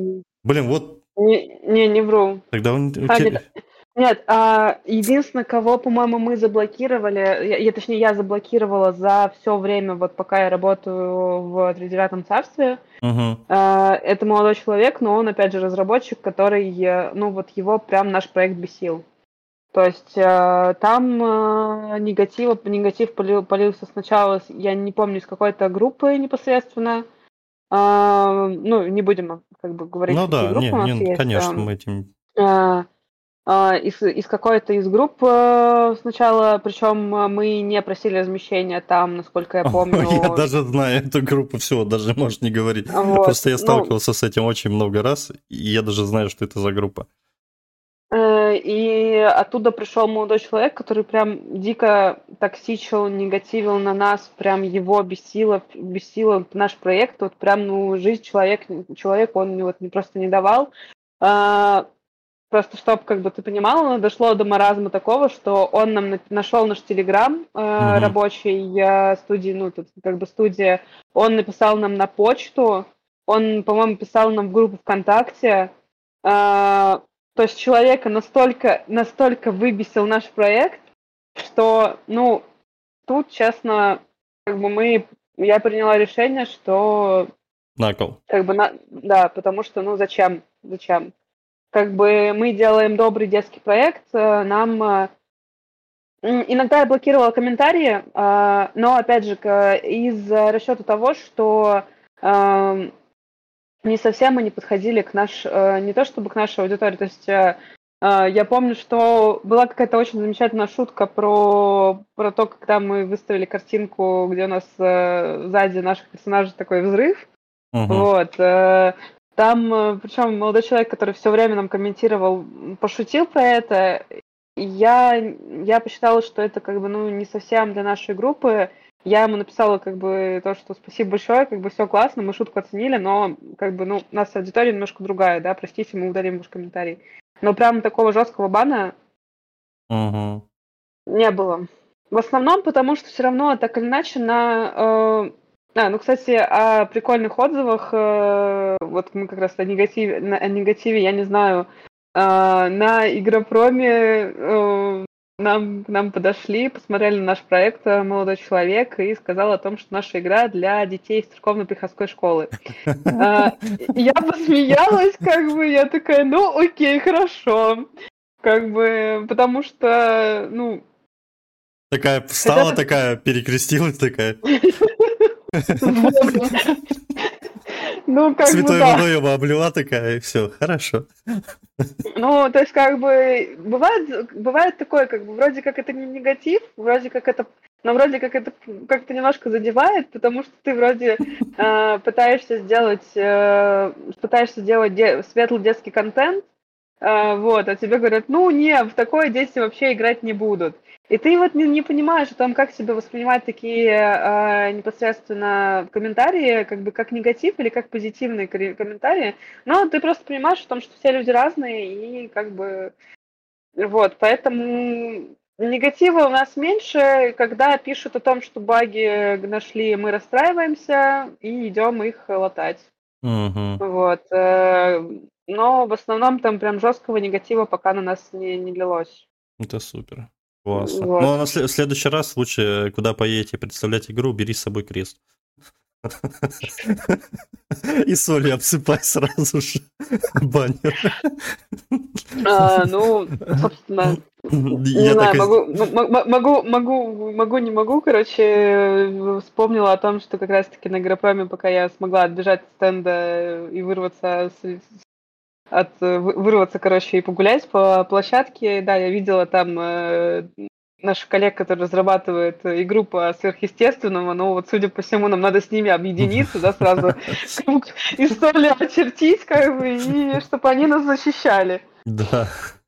Блин, вот. Не, не, не вру. Тогда он... А, нет, нет а, единственное, кого, по-моему, мы заблокировали, я, я, точнее, я заблокировала за все время, вот пока я работаю в Тридевятом царстве, угу. а, это молодой человек, но он, опять же, разработчик, который, ну, вот его прям наш проект бесил. То есть э, там э, негатив, негатив полил, полился сначала, я не помню, из какой-то группы непосредственно. Э, ну, не будем как бы говорить, ну, да, группы не, у нас не, есть. конечно, мы этим... Э, э, из, из какой-то из групп э, сначала, причем мы не просили размещения там, насколько я помню. Я даже знаю эту группу, все, даже можешь не говорить. Вот, Просто я ну сталкивался ну, с этим очень много раз, и я даже знаю, что это за группа. Э, и оттуда пришел молодой человек, который прям дико токсичил, негативил на нас, прям его бесило, бесило наш проект. Вот прям, ну, жизнь человек, человек он вот не просто не давал. А, просто чтобы, как бы ты понимала, дошло до маразма такого, что он нам нашел наш телеграм э, mm-hmm. рабочий э, студии, ну, тут как бы студия, он написал нам на почту, он, по-моему, писал нам в группу ВКонтакте, э, то есть человека настолько, настолько выбесил наш проект, что, ну, тут, честно, как бы мы, я приняла решение, что... Накол. Как бы, на, да, потому что, ну, зачем, зачем? Как бы мы делаем добрый детский проект, э, нам... Э, иногда я блокировала комментарии, э, но, опять же, из расчета того, что не совсем они подходили к наш, э, не то чтобы к нашей аудитории, то есть э, э, я помню, что была какая-то очень замечательная шутка про, про то, когда мы выставили картинку, где у нас сзади наших персонажей такой взрыв. Uh-huh. Вот. Там, причем молодой человек, который все время нам комментировал, пошутил про это. Я, я посчитала, что это как бы ну, не совсем для нашей группы. Я ему написала как бы то, что спасибо большое, как бы все классно, мы шутку оценили, но как бы, ну, у нас аудитория немножко другая, да, простите, мы удалим ваш комментарий. Но прям такого жесткого бана угу. не было. В основном потому, что все равно так или иначе на... Э, а, ну, кстати, о прикольных отзывах, э, вот мы как раз о негативе, на, о негативе, я не знаю, э, на Игропроме э, нам, к нам подошли, посмотрели наш проект э, «Молодой человек» и сказал о том, что наша игра для детей из церковно-приходской школы. А, я посмеялась, как бы, я такая, ну, окей, хорошо. Как бы, потому что, ну... Такая встала, такая, перекрестилась, такая. Ну, как Святой бы, да. водой его облила такая, и все, хорошо. Ну, то есть, как бы, бывает, бывает такое, как бы, вроде как это не негатив, вроде как это, но вроде как это как-то немножко задевает, потому что ты вроде э, пытаешься сделать, э, пытаешься сделать де- светлый детский контент, э, вот, а тебе говорят, ну, не, в такое дети вообще играть не будут. И ты вот не, не понимаешь о том, как себе воспринимать такие э, непосредственно комментарии, как бы как негатив или как позитивные комментарии. Но ты просто понимаешь о том, что все люди разные, и как бы вот, поэтому негатива у нас меньше, когда пишут о том, что баги нашли, мы расстраиваемся и идем их латать. Мгм. Вот. э, Но в основном там прям жесткого негатива пока на нас не, не лилось. Это супер. Классно. Вот. Ну, а на в следующий раз лучше, куда поедете представлять игру, бери с собой крест. И солью обсыпай сразу же баннер. А, ну, собственно, Не Я знаю, могу, могу, могу, могу, не могу, короче, э, вспомнила о том, что как раз-таки на Гропроме, пока я смогла отбежать от стенда и вырваться с- от, э, вы- вырваться, короче, и погулять по площадке, да, я видела там э, наших коллег, которые разрабатывают э, игру по сверхъестественному, но вот, судя по всему, нам надо с ними объединиться, да, сразу круг истории очертить, как бы, и чтобы они нас защищали. Да.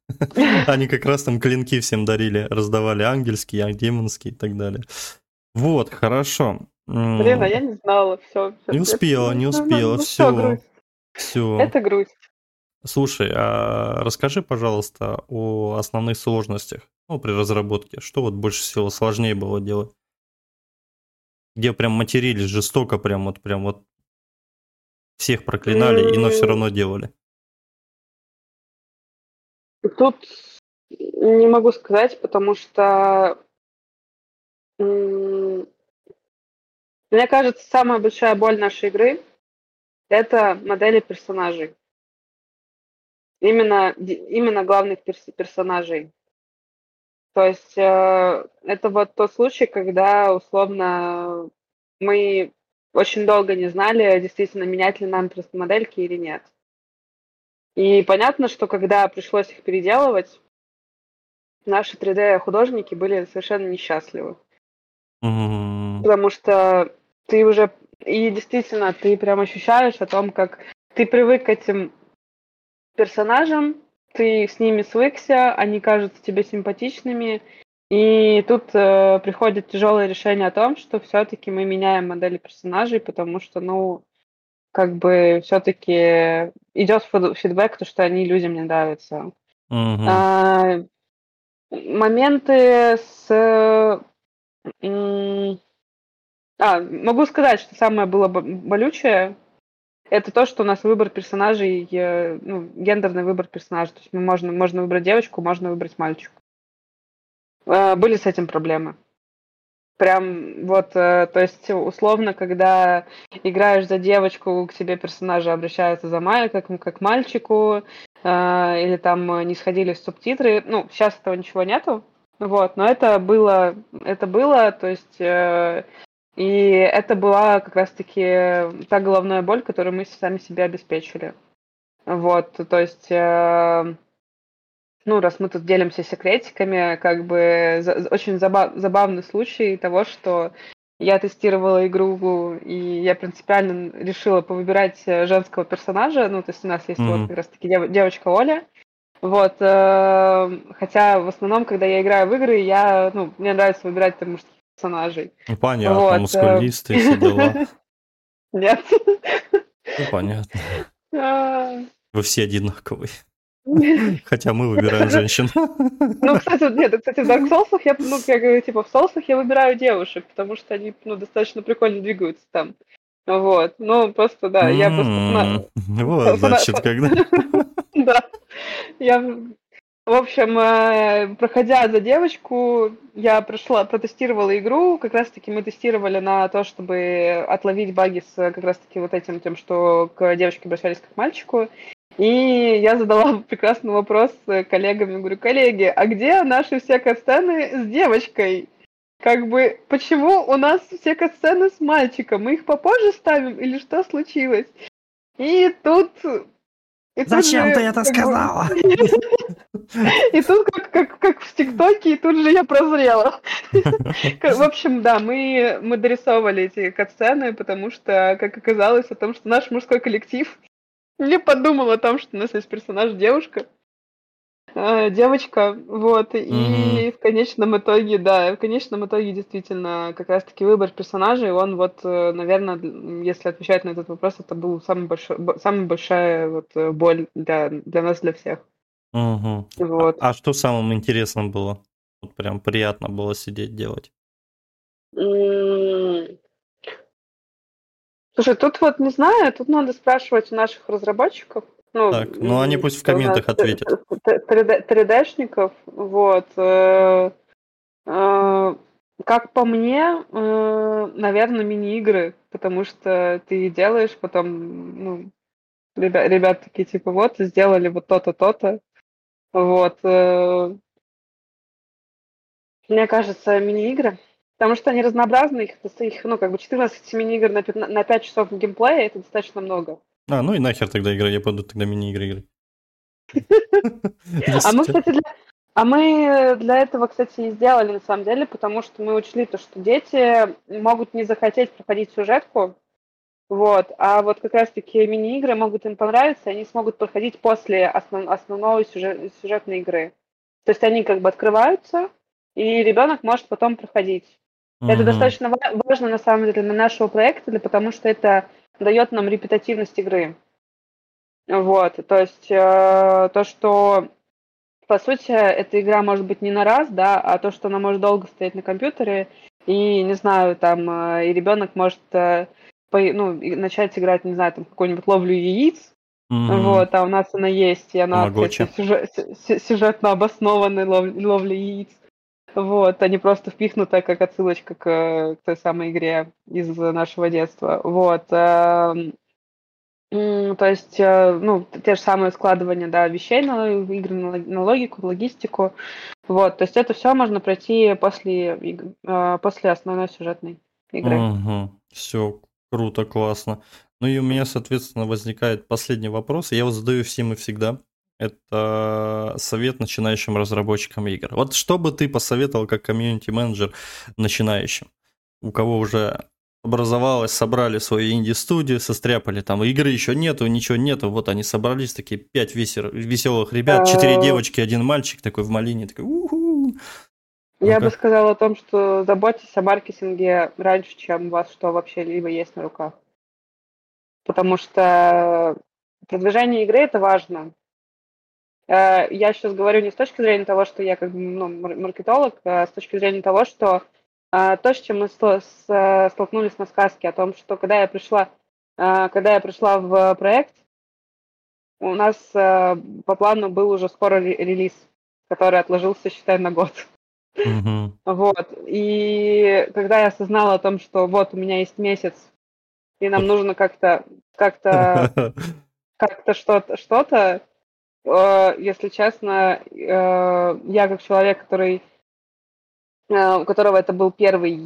Они как раз там клинки всем дарили, раздавали ангельские, демонские и так далее. Вот, хорошо. Блин, а я не знала, все. Не успела, не успела, всё. Всё. Это грусть. Слушай, а расскажи, пожалуйста, о основных сложностях ну, при разработке. Что вот больше всего сложнее было делать? Где прям матерились жестоко, прям вот, прям вот всех проклинали, и но все равно делали. Тут не могу сказать, потому что мне кажется, самая большая боль нашей игры это модели персонажей. Именно, именно главных перс- персонажей. То есть э, это вот тот случай, когда условно мы очень долго не знали, действительно менять ли нам модельки или нет. И понятно, что когда пришлось их переделывать, наши 3D-художники были совершенно несчастливы. Мгм. Потому что ты уже... И действительно, ты прям ощущаешь о том, как ты привык к этим персонажам, ты с ними свыкся, они кажутся тебе симпатичными, и тут э, приходит тяжелое решение о том, что все-таки мы меняем модели персонажей, потому что, ну, как бы все-таки идет фид- фидбэк, то, что они людям не нравятся. Мгм. А, моменты с... А, могу сказать, что самое было бо- болючее, это то, что у нас выбор персонажей, э, ну, гендерный выбор персонажей. То есть мы можно, можно выбрать девочку, можно выбрать мальчика. Э, Были с этим проблемы. Прям вот, э, то есть условно, когда играешь за девочку, к тебе персонажи обращаются за май, как, как мальчику, или там не сходились субтитры. Ну, сейчас этого ничего нету, вот, но это было, это было, то есть, и это была как раз-таки та головная боль, которую мы сами себе обеспечили. Вот, то есть, э, ну, раз мы тут делимся секретиками, как бы за- очень заба- забавный случай того, что я тестировала игру, и я принципиально решила повыбирать э, женского персонажа. Ну, то есть у нас есть Мгм. вот как раз-таки дев- девочка Оля. Вот, э, хотя в основном, когда я играю в игры, я, ну, мне нравится выбирать там мужских персонажей. Ну, понятно, Вот, э. мускулистые все дела. Нет. Ну, понятно. А, Вы все одинаковые. Хотя мы выбираем женщин. Ну, кстати, нет, кстати, в Dark Souls я, ну, я говорю, типа, в Souls я выбираю девушек, потому что они, ну, достаточно прикольно двигаются там. Вот, ну, просто, да, я просто... Вот, значит, когда... Да, я, в общем, э, проходя за девочку, я прошла, протестировала игру, как раз-таки мы тестировали на то, чтобы отловить баги с как раз-таки вот этим тем, что к девочке обращались как к мальчику, и я задала прекрасный вопрос э, коллегам, говорю, коллеги, а где наши все катсцены с девочкой? Как бы, почему у нас все катсцены с мальчиком? Мы их попозже ставим или что случилось? И тут... И Зачем же, ты это сказала? И тут как, как, как в ТикТоке, и тут же я прозрела. В общем, да, мы, мы дорисовывали эти катсцены, потому что, как оказалось, о том, что наш мужской коллектив не подумал о том, что у нас есть персонаж девушка. Э, девочка, вот, и mm-hmm. в конечном итоге, да, в конечном итоге действительно как раз-таки выбор персонажей, он вот, э, наверное, если отвечать на этот вопрос, это был самый большой, самая большая вот э, боль для, для нас, для всех. Угу. Вот. А, а что самым интересным было? Вот прям приятно было сидеть делать. Слушай, тут вот не знаю, тут надо спрашивать у наших разработчиков. Ну, так, ну они пусть в комментах ответят. 3D-шников, вот. Э, э, как по мне, э, наверное, мини-игры, потому что ты делаешь потом, ну, ребят, ребят такие типа, вот, сделали вот то-то, то-то, вот. Мне кажется, мини-игры, потому что они разнообразны, их, их ну, как бы 14 мини-игр на 5, на 5 часов геймплея, это достаточно много. А, ну и нахер тогда игры, я буду тогда мини-игры играть. А мы, кстати, для... А мы для этого, кстати, и сделали на самом деле, потому что мы учли то, что дети могут не захотеть проходить сюжетку, вот, а вот как раз-таки мини-игры могут им понравиться, они смогут проходить после основ... основной сюжет... сюжетной игры. То есть они как бы открываются, и ребенок может потом проходить. Mm-hmm. Это достаточно важно на самом деле для нашего проекта, потому что это дает нам репетативность игры. Вот, то есть э, то, что по сути эта игра может быть не на раз, да, а то, что она может долго стоять на компьютере, и не знаю, там, э, и ребенок может э, по, ну, начать играть, не знаю, там какую-нибудь ловлю яиц, mm-hmm. вот, а у нас она есть, и она кстати, сюжет, сюжетно обоснованная ловля, ловля яиц. Вот, а не просто впихнутая как отсылочка к, к той самой игре из нашего детства. Вот. Эм, то есть, э, ну, те же самые складывания, да, вещей на игры, на, на логику, логистику. Вот, то есть это все можно пройти после, э, после основной сюжетной игры. Угу. Все круто, классно. Ну и у меня, соответственно, возникает последний вопрос. Я его задаю всем и всегда это совет начинающим разработчикам игр. Вот что бы ты посоветовал как комьюнити-менеджер начинающим, у кого уже образовалось, собрали свою инди-студию, состряпали там, игры еще нету, ничего нету, вот они собрались, такие пять весер, веселых ребят, четыре а. девочки, один мальчик такой в малине, такой у Я бы сказала о том, что заботьтесь о маркетинге раньше, чем у вас что вообще либо есть на руках. Потому что продвижение игры это важно. Э, я сейчас говорю не с точки зрения того, что я как бы ну, маркетолог, а с точки зрения того, что э, то, с чем мы столкнулись на сказке, о том, что когда я пришла, э, когда я пришла в проект, у нас по плану был уже скоро релиз, который отложился, считай, на год. Mm-hmm. Вот. И когда я осознала о том, что вот у меня есть месяц, и нам нужно как-то как-то как-то что-то, что-то, Э, если честно, э, я как человек, который, э, у которого это был первый,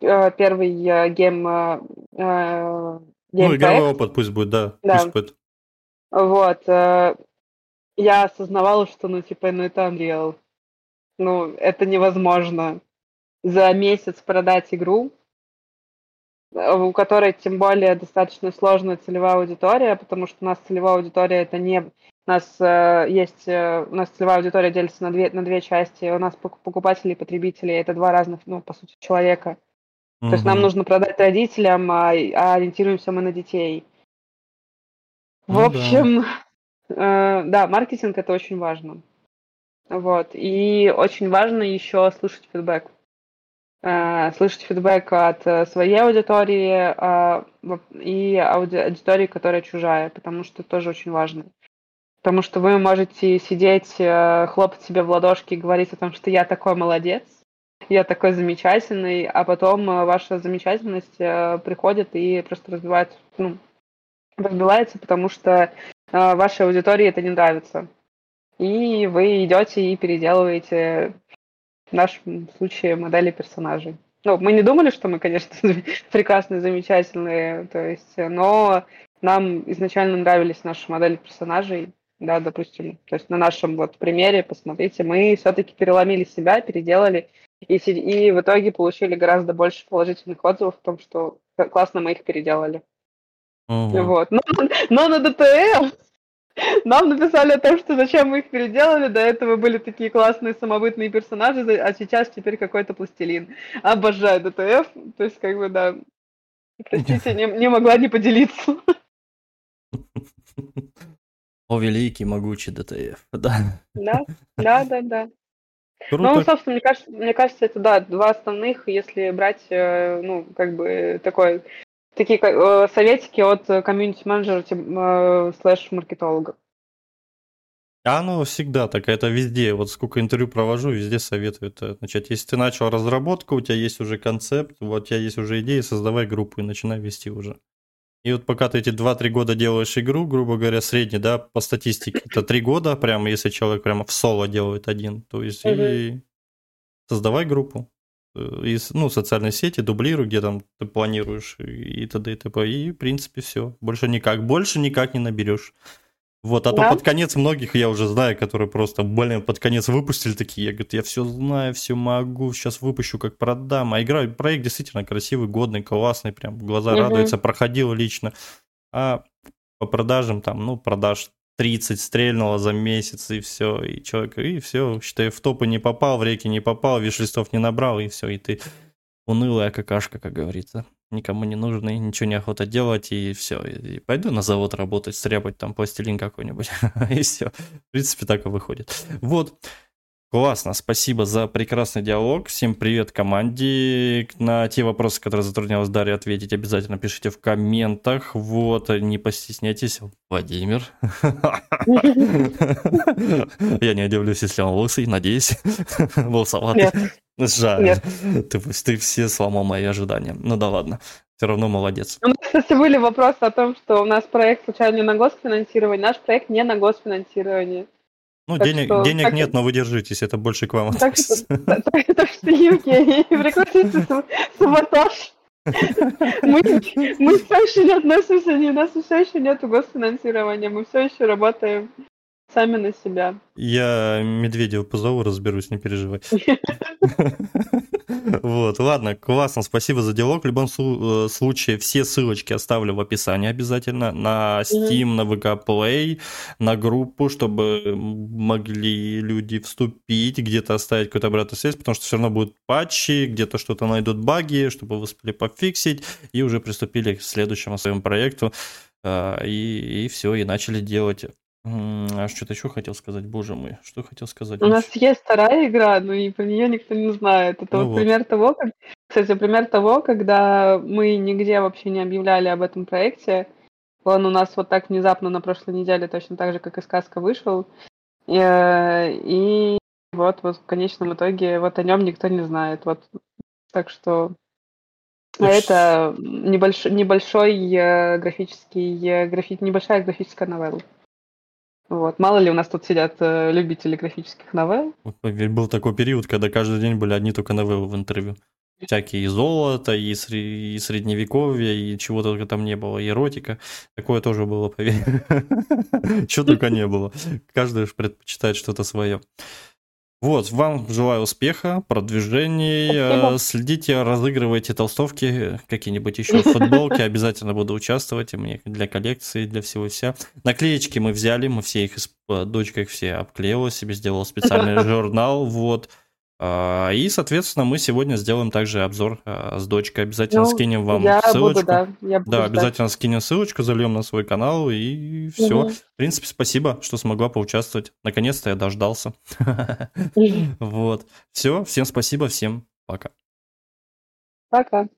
первый гейм, ну, игровой опыт пусть будет, да. да. Пусть будет. Вот. Я осознавала, что, ну, типа, ну, это Unreal. Ну, это невозможно. За месяц продать игру, у которой тем более достаточно сложная целевая аудитория, потому что у нас целевая аудитория это не у нас э, есть э, у нас целевая аудитория делится на две на две части, у нас покупатели и потребители это два разных ну по сути человека. Mm-hmm. То есть нам нужно продать родителям, а, а ориентируемся мы на детей. В ну, общем, да. Э, да, маркетинг это очень важно. Вот. И очень важно еще слышать фидбэк. Э, слышать фидбэк от э, своей аудитории э, и аудитории, которая чужая, потому что тоже очень важно. Потому что вы можете сидеть, хлопать себе в ладошки и говорить о том, что я такой молодец, я такой замечательный, а потом ваша замечательность приходит и просто разбивается, ну, разбивается, потому что вашей аудитории это не нравится. И вы идете и переделываете в нашем случае модели персонажей. Ну, мы не думали, что мы, конечно, прекрасные, замечательные, то есть, но нам изначально нравились наши модели персонажей, да, допустим, то есть на нашем вот примере, посмотрите, мы все-таки переломили себя, переделали, и, и в итоге получили гораздо больше положительных отзывов о том, что классно мы их переделали. Угу. Вот. Но, но на ДТФ нам написали о том, что зачем мы их переделали. До этого были такие классные самобытные персонажи, а сейчас теперь какой-то пластилин. Обожаю ДТФ. То есть, как бы, да. Простите, не, не могла не поделиться. О, великий, могучий ДТФ, да. Да, да, да, да. Круто. Ну, собственно, мне кажется, мне кажется, это, да, два основных, если брать, э, ну, как бы, такой такие э, советики от комьюнити-менеджера э, слэш-маркетолога. А оно всегда так, это везде, вот сколько интервью провожу, везде советуют. Э, значит, если ты начал разработку, у тебя есть уже концепт, вот у тебя есть уже идея, создавай группу и начинай вести уже. И вот пока ты эти 2-3 года делаешь игру, грубо говоря, средний, да, по статистике, это 3 года, прямо если человек прямо в соло делает один, то есть и создавай группу. Э, из, ну, социальной сети, дублируй, где там ты планируешь и т.д. и т.п. И, в принципе, все. Больше никак. Больше никак не наберешь. Вот, а да? то под конец многих я уже знаю, которые просто, блин, под конец выпустили такие, я говорю, я все знаю, все могу, сейчас выпущу, как продам. А игра, проект действительно красивый, годный, классный, прям глаза угу. радуются, проходил лично. А по продажам там, ну, продаж 30 стрельнуло за месяц, и все, и человек, и все, считай, в топы не попал, в реки не попал, виш-листов не набрал, и все, и ты унылая какашка, как говорится. Никому не нужный, ничего не охота делать, и все. И, и пойду на завод работать, стряпать там пластилин какой-нибудь, и все. В принципе, так и выходит. Вот. Классно, спасибо за прекрасный диалог. Всем привет команде. На те вопросы, которые затруднялась Дарья ответить, обязательно пишите в комментах. Вот, не постесняйтесь. Владимир. Я не удивлюсь, если он лысый, надеюсь. Волосоватый. Жаль. Ты, ты все сломал мои ожидания. Ну да ладно. Все равно молодец. У нас, кстати, были вопросы о том, что у нас проект случайно не на госфинансирование. Наш проект не на госфинансирование. Ну, так денег, что, денег так... нет, но вы держитесь, это больше к вам. Так что, так, что Евгений, прекратите саботаж. Мы, мы все еще не относимся, у нас все еще нет госфинансирования, мы все еще работаем сами на себя. Я Медведева позову, разберусь, не переживай. Вот, ладно, классно, спасибо за диалог. В любом э, случае, все ссылочки оставлю в описании обязательно. На Steam, на VK Play, на группу, чтобы могли люди вступить, где-то оставить какую-то обратную связь, потому что все равно будут патчи, где-то что-то найдут баги, чтобы вы успели пофиксить, и уже приступили к следующему своему проекту. А, и, и все, и начали делать а что-то еще хотел сказать, боже мой, что хотел сказать? У нас есть вторая игра, но и про нее никто не знает. Это ну вот, вот пример того, как... Кстати, пример того, когда мы нигде вообще не объявляли об этом проекте. Он у нас вот так внезапно на прошлой неделе, точно так же, как и сказка, вышел. И, э, и вот, вот в конечном итоге вот о нем никто не знает. Вот. Так что а это небольшой, небольшой э, графический, э, графи, небольшая графическая новелла. Вот. Мало ли у нас тут сидят э, любители графических новелл. Был такой период, когда каждый день были одни только новеллы в интервью. Всякие и золото, и, сре- и средневековье, и чего только там не было, и эротика. Такое тоже было, поверь. Чего только не было. Каждый предпочитает что-то свое. Вот, вам желаю успеха, продвижений. Спасибо. Э, следите, разыгрывайте толстовки, какие-нибудь еще футболки. Обязательно буду участвовать. Мне для коллекции, для всего вся. Наклеечки мы взяли, мы все их, э, дочка их все обклеила себе, сделала специальный журнал. Вот. А, и, соответственно, мы сегодня сделаем также обзор а, с дочкой. Обязательно ну, скинем вам я ссылочку. Буду, да, я буду да обязательно скинем ссылочку, зальем на свой канал и все. Угу. В принципе, спасибо, что смогла поучаствовать. Наконец-то я дождался. Вот. Все, всем спасибо, всем пока. Пока.